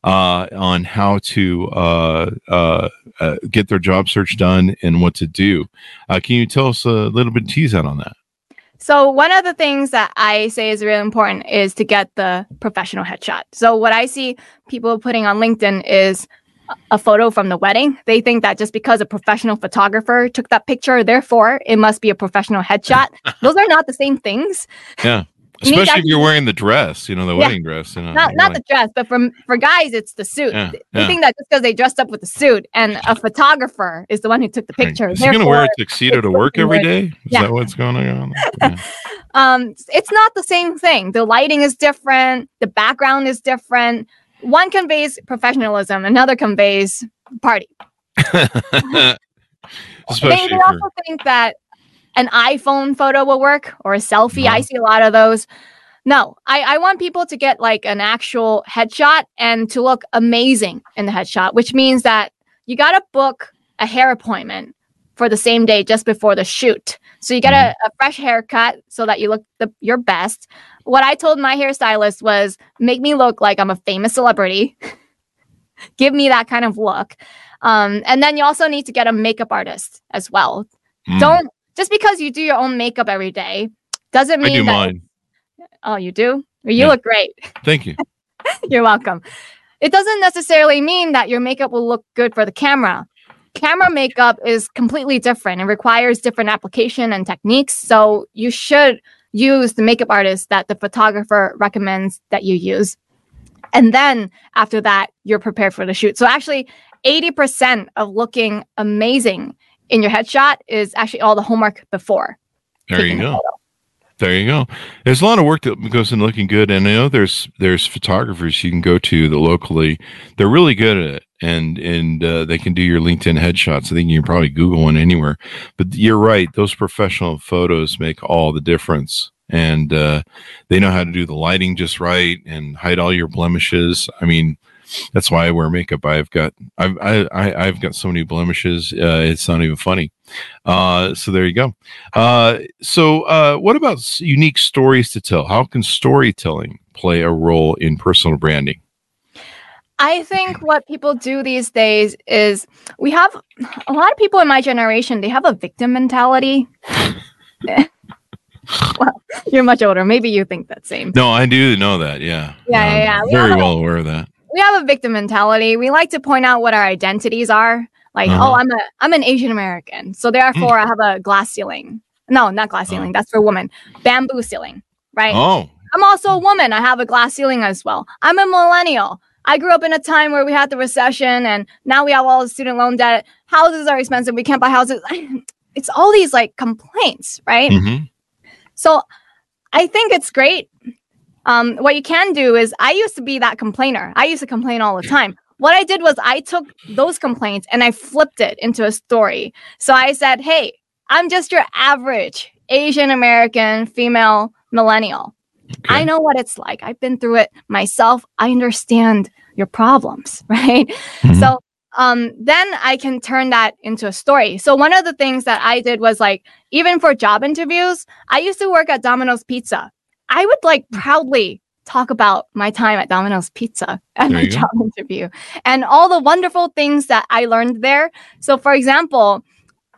Speaker 1: uh on how to uh uh, uh get their job search done and what to do. Uh can you tell us a little bit tease out on that?
Speaker 2: So one of the things that I say is really important is to get the professional headshot. So what I see people putting on LinkedIn is a- photo from the wedding. They think that just because a professional photographer took that picture, therefore it must be a professional headshot. Those are not the same things.
Speaker 1: Yeah. Especially if you're wearing the dress, you know, the
Speaker 2: Yeah.
Speaker 1: wedding dress. You know,
Speaker 2: Not not
Speaker 1: like-
Speaker 2: the dress, but for for guys it's the suit.
Speaker 1: Yeah,
Speaker 2: They
Speaker 1: yeah.
Speaker 2: think that just because they dressed up with the suit and a photographer is the one who took the
Speaker 1: Right.
Speaker 2: picture.
Speaker 1: Is he going to wear a tuxedo to work every day? Is
Speaker 2: Yeah.
Speaker 1: that what's going on? Yeah.
Speaker 2: um it's not the same thing the lighting is different the background is different one conveys professionalism another conveys party. They, they
Speaker 1: for,
Speaker 2: also think that an iphone photo will work or a selfie. I see a lot of those. No I, I want people to get like an actual headshot and to look amazing in the headshot which means that you got to book a hair appointment for the same day just before the shoot. So you get a, a fresh haircut so that you look the, your best what i told my hairstylist was make me look like i'm a famous celebrity. Give me that kind of look. Um, and then you also need to get a makeup artist as well.
Speaker 1: Mm,
Speaker 2: don't just because you do your own makeup every day doesn't
Speaker 1: I
Speaker 2: mean
Speaker 1: do
Speaker 2: that
Speaker 1: mine.
Speaker 2: oh you do? Well, you
Speaker 1: Yeah.
Speaker 2: look great.
Speaker 1: Thank you.
Speaker 2: you're welcome. It doesn't necessarily mean that your makeup will look good for the camera. Camera makeup is completely different. It requires different application and techniques so you should use the makeup artist that the photographer recommends that you use and then after that you're prepared for the shoot so actually 80% of looking amazing in your headshot is actually all the homework before
Speaker 1: There you go.
Speaker 2: photo.
Speaker 1: There you go. There's a lot of work that goes into looking good, and I know there's there's photographers you can go to that locally. They're really good at it, and and uh, they can do your LinkedIn headshots. I think you can probably Google one anywhere. But you're right; those professional photos make all the difference, and uh, they know how to do the lighting just right and hide all your blemishes. I mean, that's why I wear makeup. I've got I've I, I, I've got so many blemishes. Uh, it's not even funny. Uh, so there you go. Uh, so, uh, what about unique stories to tell? How can storytelling play a role in personal branding?
Speaker 2: I think what people do these days is we have a lot of people in my generation, they have a victim mentality. well, you're much older. Maybe you think that same.
Speaker 1: No, I do know that. Yeah,
Speaker 2: Yeah, yeah, yeah. We
Speaker 1: Very
Speaker 2: have a-
Speaker 1: well aware of that.
Speaker 2: We have a victim mentality. We like to point out what our identities are. Like,
Speaker 1: Uh-huh.
Speaker 2: oh, I'm a I'm an Asian American. So therefore I have a glass ceiling. No, not glass ceiling. That's for women. Bamboo ceiling, right?
Speaker 1: Oh,
Speaker 2: I'm also a woman. I have a glass ceiling as well. I'm a millennial. I grew up in a time where we had the recession and now we have all the student loan debt. Houses are expensive. We can't buy houses. It's all these like complaints, right?
Speaker 1: mhm.
Speaker 2: So I think it's great. Um, what you can do is I used to be that complainer. I used to complain all the time. What I did was I took those complaints and I flipped it into a story. So I said, Hey, I'm just your average Asian American female millennial. I know what it's like. I've been through it myself. I understand your problems, right?
Speaker 1: Mhm.
Speaker 2: So um then I can turn that into a story. So one of the things that I did was like even for job interviews, I used to work at Domino's Pizza. I would like proudly talk about my time at Domino's Pizza at
Speaker 1: There
Speaker 2: my
Speaker 1: you go.
Speaker 2: job interview and all the wonderful things that I learned there. So for example,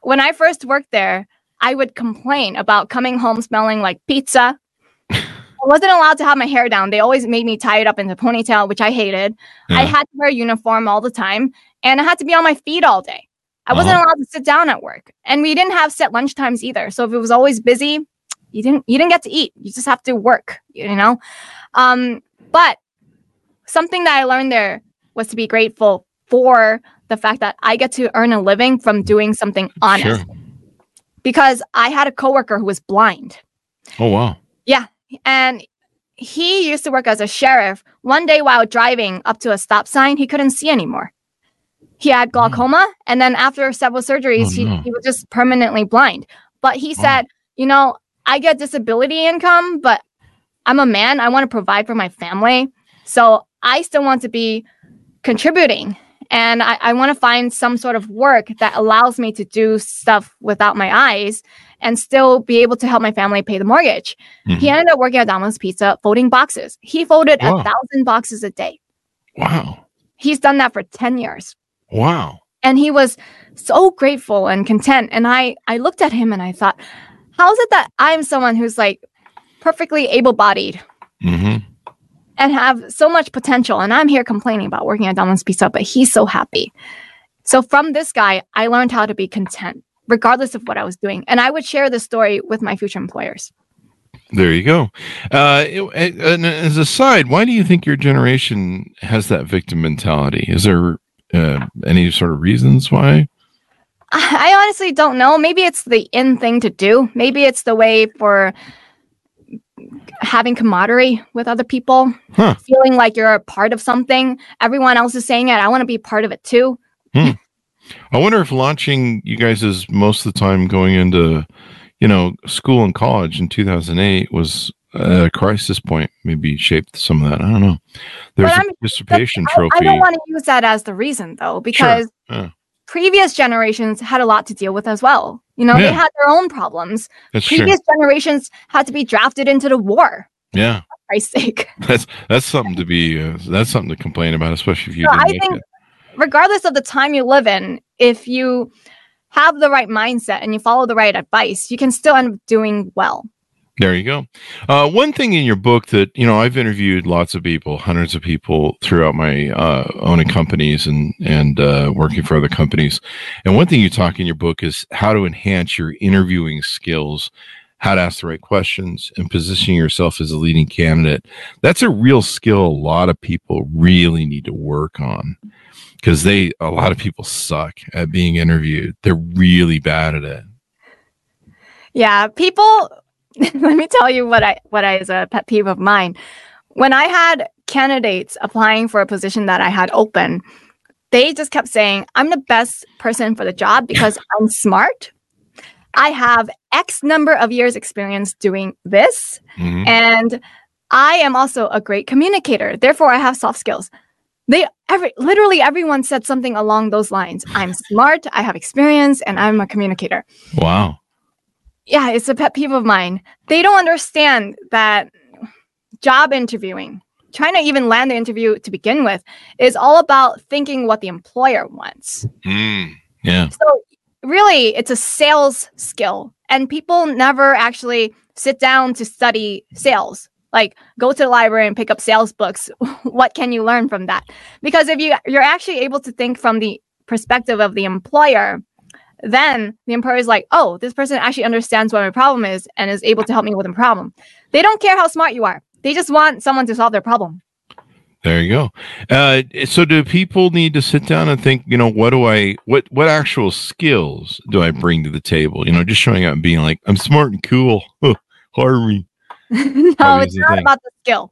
Speaker 2: when I first worked there, I would complain about coming home smelling like pizza I wasn't allowed to have my hair down. They always made me tie it up into a ponytail, which I hated. I had to wear a uniform all the time, and I had to be on my feet all day. I wasn't
Speaker 1: Uh-huh.
Speaker 2: allowed to sit down at work, and we didn't have set lunch times either. So if it was always busy, you didn't you didn't get to eat. You just have to work. You know, um, but something that I learned there was to be grateful for the fact that I get to earn a living from doing something honest.
Speaker 1: Sure.
Speaker 2: Because I had a coworker who was blind.
Speaker 1: Oh wow.
Speaker 2: Yeah, and he used to work as a sheriff. One day while driving up to a stop sign, he couldn't see anymore. He had glaucoma. And then after several surgeries,
Speaker 1: Oh,
Speaker 2: he,
Speaker 1: no.
Speaker 2: he was just permanently blind. But he
Speaker 1: Wow.
Speaker 2: said, you know, I get disability income, but I'm a man. I want to provide for my family. So I still want to be contributing. And I, I want to find some sort of work that allows me to do stuff without my eyes and still be able to help my family pay the mortgage. He
Speaker 1: Mhm.
Speaker 2: ended up working at Domino's Pizza folding boxes. He folded
Speaker 1: Wow.
Speaker 2: a thousand boxes a day.
Speaker 1: Wow.
Speaker 2: He's done that for 10 years.
Speaker 1: Wow.
Speaker 2: And he was so grateful and content. And I, I looked at him and I thought, how is it that I'm someone who's like perfectly able bodied
Speaker 1: hmm
Speaker 2: and have so much potential? And I'm here complaining about working at Domino's Pizza, but he's so happy. So from this guy, I learned how to be content, regardless of what I was doing. And I would share this story with my future employers.
Speaker 1: There you go. Uh, and as a side, why do you think your generation has that victim mentality? Is there uh, any sort of reasons why?
Speaker 2: I honestly don't know. Maybe it's the in thing to do. Maybe it's the way for having camaraderie with other people,
Speaker 1: Huh.
Speaker 2: feeling like you're a part of something. Everyone else is saying it. I want to be a part of it too. Hmm.
Speaker 1: I wonder if launching you guys is most of the time going into, you know, school and college in 2008 was a crisis point, maybe shaped some of that. I don't know. There's
Speaker 2: But
Speaker 1: a participation
Speaker 2: I,
Speaker 1: trophy.
Speaker 2: I don't want to use that as the reason though, because
Speaker 1: Yeah.
Speaker 2: Previous generations had a lot to deal with as well. You know,
Speaker 1: Yeah.
Speaker 2: they had their own problems.
Speaker 1: That's true.
Speaker 2: Previous generations had to be drafted into the war.
Speaker 1: Yeah,
Speaker 2: For Christ's sake.
Speaker 1: that's that's something to be. Uh, that's something to complain about, especially if you
Speaker 2: So I think
Speaker 1: it.
Speaker 2: regardless of the time you live in, if you have the right mindset and you follow the right advice, you can still end up doing well.
Speaker 1: There you go. Uh, one thing in your book that you know I've interviewed lots of people, hundreds of people throughout my uh, owning companies and and uh, working for other companies. And one thing you talk in your book is how to enhance your interviewing skills, how to ask the right questions, and positioning yourself as a leading candidate. That's a real skill a lot of people really need to work on because they a lot of people suck at being interviewed. They're really bad at it.
Speaker 2: Yeah, people. let me tell you what I what I is a pet peeve of mine. When I had candidates applying for a position that I had open, they just kept saying, "I'm the best person for the job because I'm smart. I have X number of years experience doing this,
Speaker 1: Mhm.
Speaker 2: and I am also a great communicator. Therefore, I have soft skills." They every literally everyone said something along those lines. I'm smart, I have experience, and I'm a communicator
Speaker 1: Wow.
Speaker 2: Yeah, it's a pet peeve of mine. They don't understand that job interviewing, trying to even land the interview to begin with, is all about thinking what the employer wants.
Speaker 1: Mm. Yeah.
Speaker 2: So, really, it's a sales skill, and people never actually sit down to study sales. Like, go to the library and pick up sales books. what can you learn from that? Because if you you're actually able to think from the perspective of the employer, then the employer is like, oh, this person actually understands what my problem is and is able to help me with the problem. They don't care how smart you are. They just want someone to solve their problem.
Speaker 1: There you go. Uh, so, do people need to sit down and think? You know, what do I? What what actual skills do I bring to the table? You know, just showing up and being like, I'm smart and cool. Me.
Speaker 2: no, it's not
Speaker 1: thing.
Speaker 2: about the skill.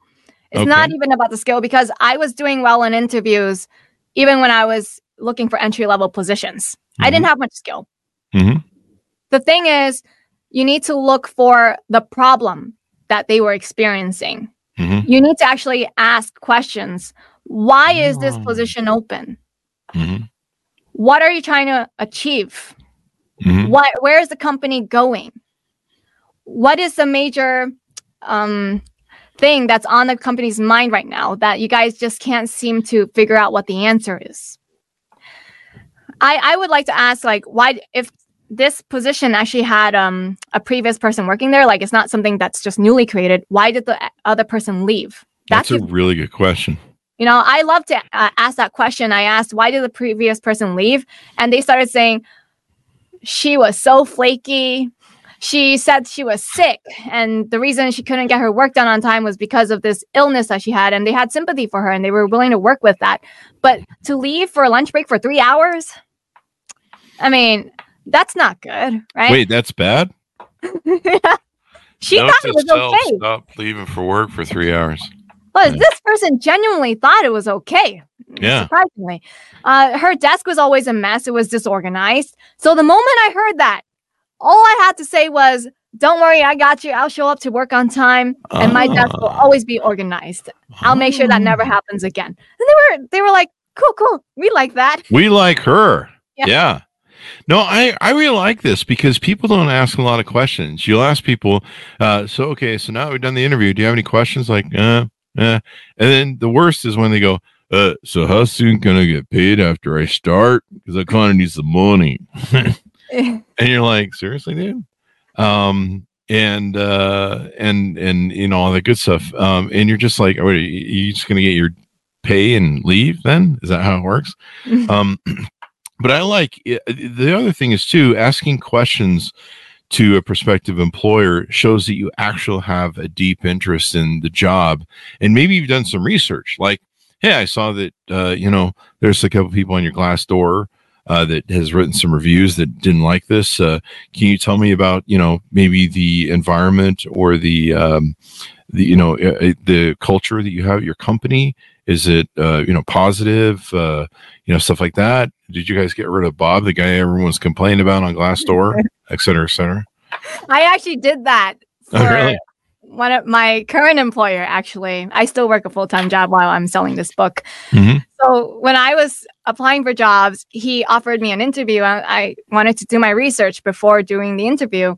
Speaker 2: It's not even about the skill because I was doing well in interviews even when I was looking for entry level positions. I didn't have much skill.
Speaker 1: Mhm.
Speaker 2: The thing is, you need to look for the problem that they were experiencing.
Speaker 1: Mhm.
Speaker 2: You need to actually ask questions. Why is this position open?
Speaker 1: Mhm.
Speaker 2: What are you trying to achieve?
Speaker 1: Mhm.
Speaker 2: what where is the company going what is the major um thing that's on the company's mind right now that you guys just can't seem to figure out what the answer is i i would like to ask like why if this position actually had um a previous person working there, like it's not something that's just newly created. Why did the other person leave?
Speaker 1: That's,
Speaker 2: That's
Speaker 1: a really good question.
Speaker 2: You know, I love to uh, ask that question. I asked, why did the previous person leave? And they started saying, she was so flaky. She said she was sick. And the reason she couldn't get her work done on time was because of this illness that she had. And they had sympathy for her and they were willing to work with that. But to leave for a lunch break for three hours, I mean, that's not good, right?
Speaker 1: Wait, that's bad.
Speaker 2: she
Speaker 1: Note
Speaker 2: thought it
Speaker 1: to
Speaker 2: was
Speaker 1: self,
Speaker 2: okay.
Speaker 1: Stop leaving for work for three hours.
Speaker 2: But this person genuinely thought it was okay.
Speaker 1: Yeah.
Speaker 2: Surprisingly. Uh, her desk was always a mess. It was disorganized. So the moment I heard that, all I had to say was, don't worry, I got you. I'll show up to work on time and my desk will
Speaker 1: Ah.
Speaker 2: always be organized. I'll make sure that never
Speaker 1: Ah.
Speaker 2: happens again. And they were they were like, cool, cool. We like that.
Speaker 1: We like her.
Speaker 2: Yeah.
Speaker 1: Yeah. No, I, I really like this because people don't ask a lot of questions. You'll ask people, uh, so okay, so now we've done the interview. Do you have any questions? Like, uh, uh, and then the worst is when they go, uh, so how soon can I get paid after I start? Because I kind of need some money. and you're like, seriously, dude? Um, and uh, and and you know all that good stuff. Um, and you're just like, oh, are you you just gonna get your pay and leave? Then is that how it works? um, but I like the other thing is too asking questions to a prospective employer shows that you actually have a deep interest in the job, and maybe you've done some research. Like, hey, I saw that uh, you know there's a couple people on your Glassdoor uh, that has written some reviews that didn't like this. Uh, can you tell me about you know maybe the environment or the um, the you know uh, uh, the culture that you have your company? Is it uh, you know positive? Uh, you know stuff like that. Did you guys get rid of Bob, the guy everyone's complaining about on Glassdoor, et cetera, et cetera?
Speaker 2: I actually did that for
Speaker 1: Oh, really?
Speaker 2: one of my current employer. Actually, I still work a full time job while I'm selling this book.
Speaker 1: Mhm.
Speaker 2: So when I was applying for jobs, he offered me an interview. I, I wanted to do my research before doing the interview.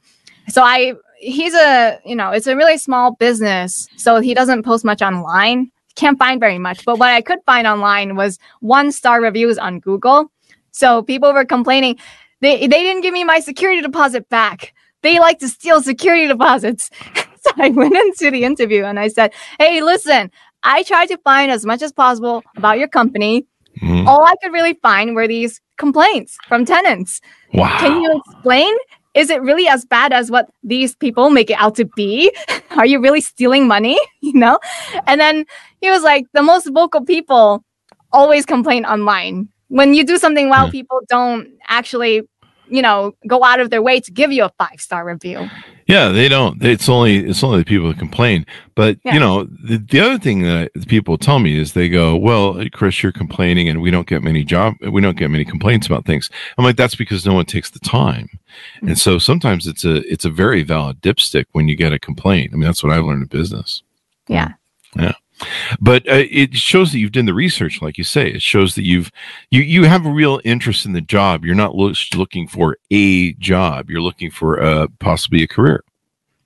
Speaker 2: So I he's a you know it's a really small business, so he doesn't post much online. Can't find very much, but what I could find online was one star reviews on Google. So people were complaining they they didn't give me my security deposit back. They like to steal security deposits. so I went into the interview and I said, "Hey, listen, I tried to find as much as possible about your company.
Speaker 1: Mhm.
Speaker 2: All I could really find were these complaints from tenants.
Speaker 1: Wow.
Speaker 2: Can you explain? Is it really as bad as what these people make it out to be? Are you really stealing money? You know? And then he was like, the most vocal people always complain online. When you do something well,
Speaker 1: Yeah. Hmm.
Speaker 2: people don't actually, you know, go out of their way to give you a five star review.
Speaker 1: Yeah, they don't. It's only it's only the people that complain. But
Speaker 2: Yeah.
Speaker 1: you know, the, the other thing that people tell me is they go, "Well, Chris, you're complaining, and we don't get many job, we don't get many complaints about things." I'm like, "That's because no one takes the time." Mm-hmm. And so sometimes it's a it's a very valid dipstick when you get a complaint. I mean, that's what I've learned in business.
Speaker 2: Yeah. Yeah.
Speaker 1: But uh, it shows that you've done the research, like you say. It shows that you've you you have a real interest in the job. You're not lo- looking for a job. You're looking for uh, possibly a career.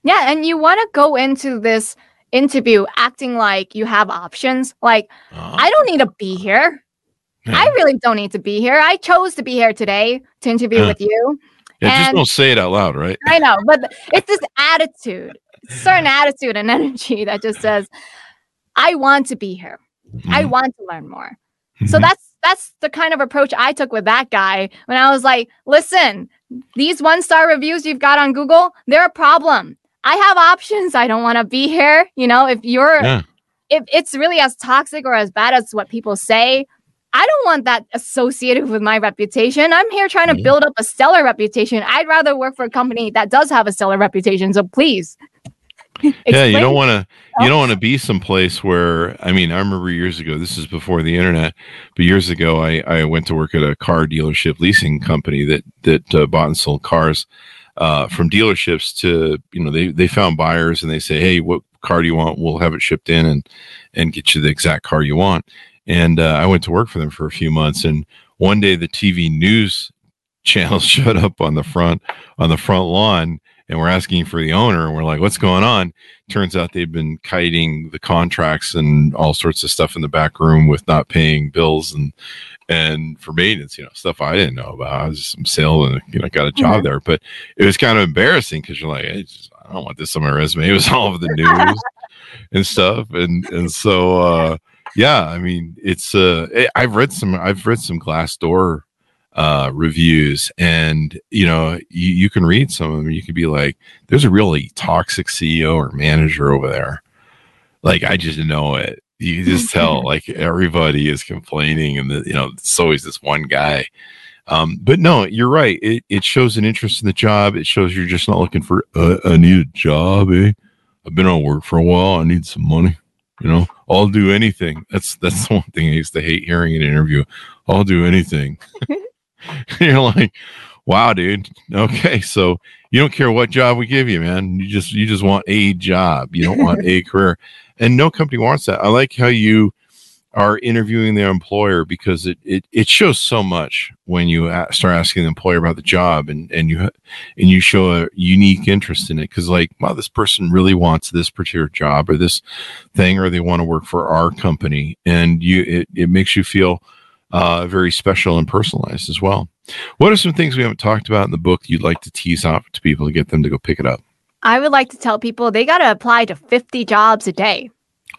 Speaker 2: Yeah, and you want to go into this interview acting like you have options. Like, I don't need to be here. I really don't need to be here. I chose to be here today to interview
Speaker 1: Yeah.
Speaker 2: with you.
Speaker 1: Yeah, just don't say it out loud, right?
Speaker 2: I know, but it's this attitude, certain attitude and energy that just says, I want to be here. I
Speaker 1: Mhm.
Speaker 2: want to learn more. So
Speaker 1: Mhm.
Speaker 2: that's that's the kind of approach I took with that guy when I was like, listen, these one star reviews you've got on Google, they're a problem. I have options. I don't want to be here. You know, if you're
Speaker 1: Yeah.
Speaker 2: if it's really as toxic or as bad as what people say, I don't want that associated with my reputation. I'm here trying to build up a stellar reputation. I'd rather work for a company that does have a stellar reputation. So please.
Speaker 1: yeah, you don't want to you don't want to be someplace where I mean, I remember years ago. This is before the internet, but years ago, I I went to work at a car dealership leasing company that that uh, bought and sold cars uh, from dealerships to you know they they found buyers and they say, hey, what car do you want? We'll have it shipped in and and get you the exact car you want. And uh, I went to work for them for a few months, and one day the TV news channel showed up on the front on the front lawn and we're asking for the owner and we're like what's going on turns out they've been kiting the contracts and all sorts of stuff in the back room with not paying bills and and for maintenance, you know, stuff I didn't know about. I was just some sale and you know got a job there, but it was kind of embarrassing because you're like, hey, just, I don't want this on my resume. It was all over the news and stuff, and and so uh, yeah, I mean, it's uh, I've read some I've read some Glassdoor uh, reviews, and you know, you, you can read some of them. You could be like, there's a really toxic CEO or manager over there. Like I just know it. You just tell like everybody is complaining, and the, you know, it's always this one guy. Um, but no, you're right. It, it shows an interest in the job. It shows you're just not looking for uh, I need a job. Eh? I've been on work for a while. I need some money. You know, I'll do anything. That's that's the one thing I used to hate hearing in an interview. I'll do anything. you're like, wow, dude. Okay, so you don't care what job we give you, man. You just you just want a job. You don't want a career, and no company wants that. I like how you are interviewing their employer because it, it, it shows so much when you start asking the employer about the job and, and you and you show a unique interest in it because like wow this person really wants this particular job or this thing or they want to work for our company and you it, it makes you feel uh, very special and personalized as well. What are some things we haven't talked about in the book you'd like to tease off to people to get them to go pick it up?
Speaker 2: I would like to tell people they got to apply to 50 jobs a day.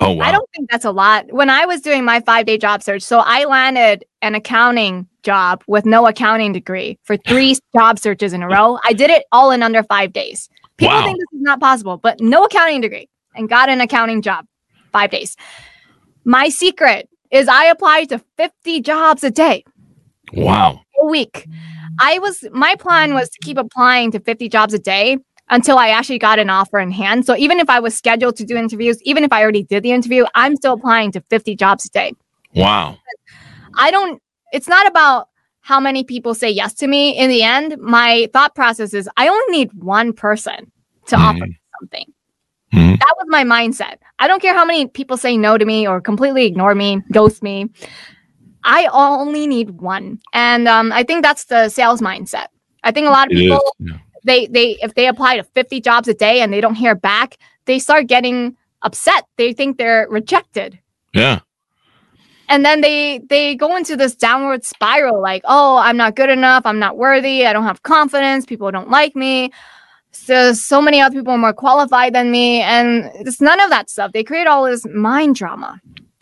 Speaker 1: Oh, wow.
Speaker 2: I don't think that's a lot. When I was doing my five day job search, so I landed an accounting job with no accounting degree for three job searches in a row. I did it all in under five days. People
Speaker 1: Wow.
Speaker 2: think this is not possible, but no accounting degree and got an accounting job five days. My secret is I applied to 50 jobs a day
Speaker 1: Wow.
Speaker 2: a week. I was my plan was to keep applying to 50 jobs a day until I actually got an offer in hand. So even if I was scheduled to do interviews, even if I already did the interview, I'm still applying to 50 jobs a day.
Speaker 1: Wow.
Speaker 2: I don't it's not about how many people say yes to me. In the end, my thought process is I only need one person to offer
Speaker 1: Mhm.
Speaker 2: me something.
Speaker 1: Mhm.
Speaker 2: That was my mindset. I don't care how many people say no to me or completely ignore me, ghost me. I only need one. And um, I think that's the sales mindset. I think a lot of
Speaker 1: It
Speaker 2: people
Speaker 1: Yeah.
Speaker 2: they they if they apply to 50 jobs a day and they don't hear back, they start getting upset. They think they're rejected.
Speaker 1: Yeah.
Speaker 2: And then they they go into this downward spiral like, "Oh, I'm not good enough. I'm not worthy. I don't have confidence. People don't like me." So so many other people are more qualified than me and it's none of that stuff. They create all this mind drama.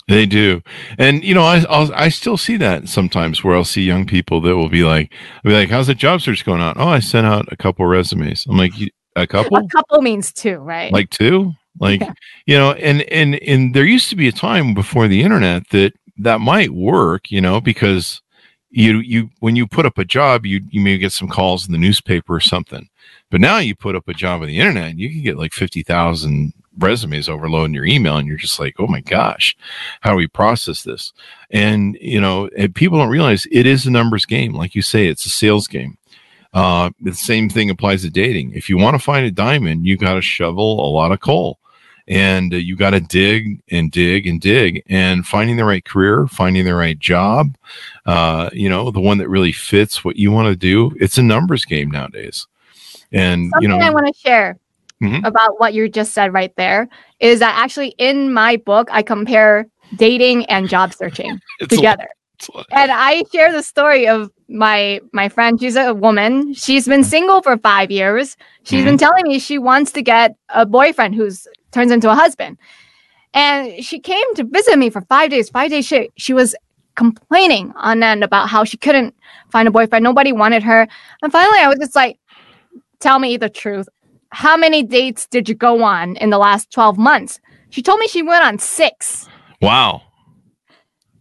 Speaker 1: They do, and you know, I I'll, I still see that sometimes where I'll see young people that will be like, I'll be like, "How's the job search going on?" Oh, I sent out a couple resumes. I'm like, a couple,
Speaker 2: A couple means two, right?
Speaker 1: like two, like
Speaker 2: Yeah.
Speaker 1: you know, and and and there used to be a time before the internet that that might work, you know, because you you when you put up a job, you you may get some calls in the newspaper or something, but now you put up a job on the internet, and you can get like fifty thousand resumes overloading your email and you're just like oh my gosh how do we process this? And you know and people don't realize it is a numbers game. Like you say it's a sales game. Uh the same thing applies to dating. If you want to find a diamond you got to shovel a lot of coal. And uh, you got to dig and dig and dig. And finding the right career finding the right job uh you know the one that really fits what you want to do it's a numbers game nowadays and
Speaker 2: Something
Speaker 1: you know
Speaker 2: I want to share
Speaker 1: Mhm.
Speaker 2: about what you just said right there is that actually in my book I compare dating and job searching together. and I share the story of my my friend. She's a woman. She's been single for five years. She's been telling me she wants to get a boyfriend who's turns into a husband. And she came to visit me for five days. Five days she she was complaining on end about how she couldn't find a boyfriend. Nobody wanted her. And finally I was just like, tell me the truth. How many dates did you go on in the last 12 months? She told me she went on six.
Speaker 1: wow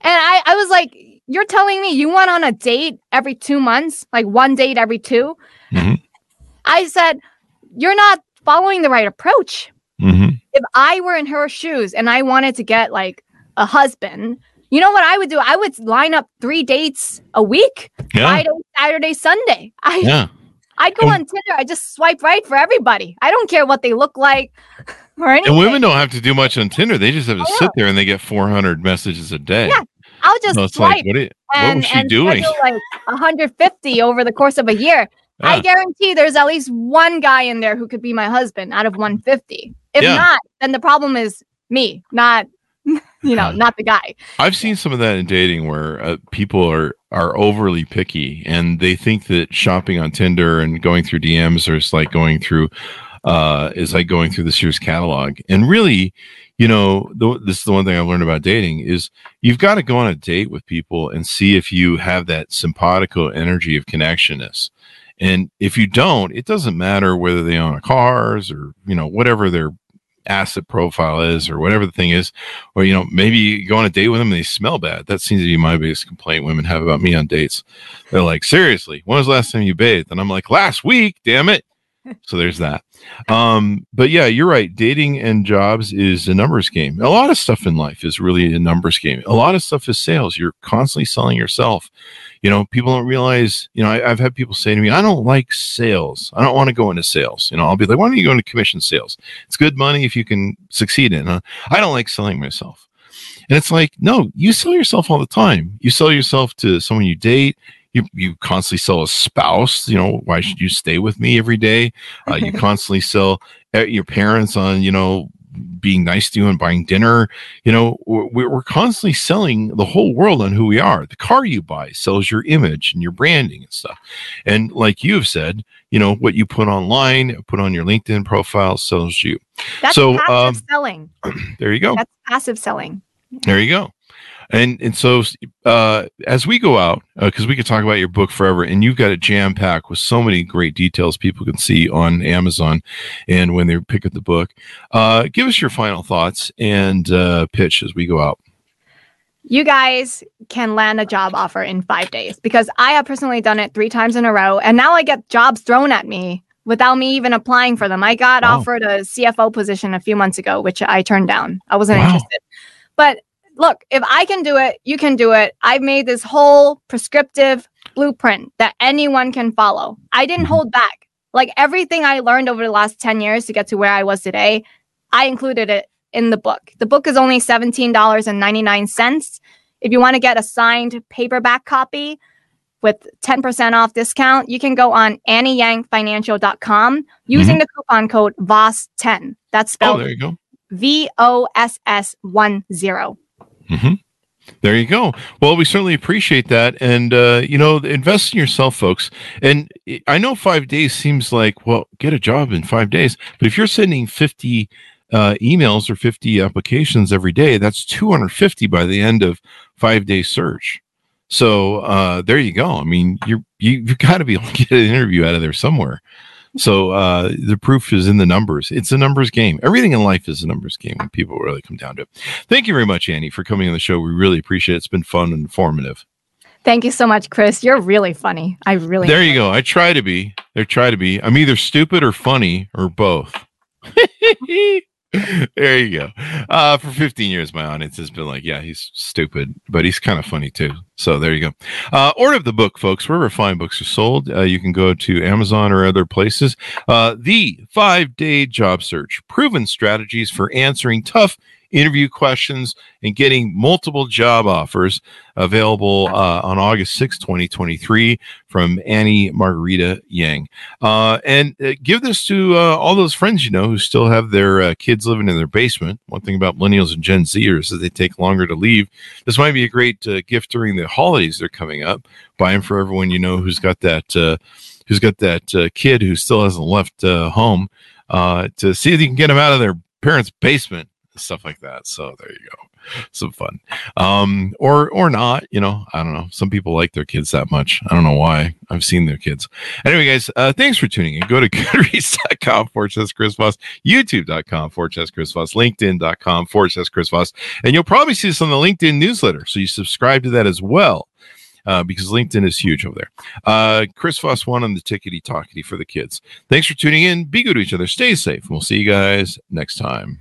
Speaker 2: And I, I was like, you're telling me you went on a date every two months, like one date every 2
Speaker 1: Mhm.
Speaker 2: I said, you're not following the right approach.
Speaker 1: hmm
Speaker 2: If I were in her shoes and I wanted to get like a husband, you know what I would do? I would line up three dates a week,
Speaker 1: yeah
Speaker 2: Friday, Saturday, Sunday. I,
Speaker 1: yeah
Speaker 2: I'd go
Speaker 1: And-
Speaker 2: on Tinder. I just swipe right for everybody. I don't care what they look like or anything.
Speaker 1: And women don't have to do much on Tinder. They just have to
Speaker 2: I
Speaker 1: sit there and they get 400 messages a day.
Speaker 2: Yeah, I'll just
Speaker 1: So it's
Speaker 2: swipe
Speaker 1: like, what, i- what was she
Speaker 2: and
Speaker 1: doing?
Speaker 2: like 150 over the course of a year. I guarantee there's at least one guy in there who could be my husband out of 150. If
Speaker 1: Yeah.
Speaker 2: not, then the problem is me, not you know, not the guy.
Speaker 1: I've seen some of that in dating where uh, people are are overly picky and they think that shopping on Tinder and going through DMs is like going through uh is like going through the Sears catalog. And really, you know, the, this is the one thing I've learned about dating is you've got to go on a date with people and see if you have that simpatico energy of connectionness. And if you don't, it doesn't matter whether they own a cars or, you know, whatever their asset profile is or whatever the thing is, or, you know, maybe you go on a date with them and they smell bad. That seems to be my biggest complaint women have about me on dates. They're like, seriously, when was the last time you bathed? And I'm like, last week, damn it. So there's that. Um, but yeah, you're right. Dating and jobs is a numbers game. A lot of stuff in life is really a numbers game. A lot of stuff is sales. You're constantly selling yourself. You know, people don't realize, you know, I, have had people say to me, I don't like sales. I don't want to go into sales. You know, I'll be like, why don't you go into commission sales? It's good money if you can succeed in. I don't like selling myself. And it's like, no, you sell yourself all the time. You sell yourself to someone you date you you constantly sell a spouse you know why should you stay with me every day? Uh, you constantly sell uh, your parents on you know being nice to you and buying dinner. You know we're, we're constantly selling the whole world on who we are. The car you buy sells your image and your branding and stuff. And like you've said you know what you put online put on your linkedin profile sells you.
Speaker 2: That's so passive um, selling.
Speaker 1: there you go.
Speaker 2: That's passive selling.
Speaker 1: There you go and and so uh, as we go out, because uh, we could talk about your book forever, and you've got it jam packed with so many great details people can see on Amazon, and when they pick up the book, uh, give us your final thoughts and uh, pitch as we go out.
Speaker 2: You guys can land a job offer in five days because I have personally done it three times in a row, and now I get jobs thrown at me without me even applying for them. I got wow. offered a CFO position a few months ago, which I turned down. I wasn't wow. interested. But look, if I can do it, you can do it. I've made this whole prescriptive blueprint that anyone can follow. I didn't mm-hmm. hold back. Like everything I learned over the last 10 years to get to where I was today, I included it in the book. The book is only $17.99. If you want to get a signed paperback copy with 10% off discount, you can go on annieyangfinancial.com using mm-hmm. the coupon code VOSS10. That's spelled
Speaker 1: oh, there you go.
Speaker 2: V O S S 1 0.
Speaker 1: Mm-hmm. There you go. Well, we certainly appreciate that, and uh, you know, invest in yourself, folks. And I know five days seems like well, get a job in five days, but if you're sending fifty uh, emails or fifty applications every day, that's two hundred fifty by the end of five day search. So uh, there you go. I mean, you're you, you've got to be able to get an interview out of there somewhere. So uh, the proof is in the numbers. It's a numbers game. Everything in life is a numbers game when people really come down to it. Thank you very much, Annie, for coming on the show. We really appreciate it. It's been fun and informative.
Speaker 2: Thank you so much, Chris. You're really funny. I really.
Speaker 1: There you go. I try to be. I try to be. I'm either stupid or funny or both. there you go. Uh, for 15 years, my audience has been like, yeah, he's stupid, but he's kind of funny too. So there you go. Uh, order of the book, folks. Wherever fine books are sold, uh, you can go to Amazon or other places. Uh, the five day job search proven strategies for answering tough interview questions, and getting multiple job offers available uh, on August 6, 2023 from Annie Margarita Yang. Uh, and uh, give this to uh, all those friends you know who still have their uh, kids living in their basement. One thing about millennials and Gen Zers is that they take longer to leave. This might be a great uh, gift during the holidays they're coming up. Buy them for everyone you know who's got that who's got that kid who still hasn't left home to see if you can get them out of their parents' basement stuff like that. So there you go. Some fun. Um, or or not, you know, I don't know. Some people like their kids that much. I don't know why. I've seen their kids. Anyway, guys, uh, thanks for tuning in. Go to goodreads.com forward slash Chris Voss, youtube.com forward slash Chris Voss, linkedin.com forward slash Chris Voss. And you'll probably see this on the LinkedIn newsletter. So you subscribe to that as well. Uh, because LinkedIn is huge over there. Uh, Chris Voss one on the tickety talkety for the kids. Thanks for tuning in. Be good to each other. Stay safe. And we'll see you guys next time.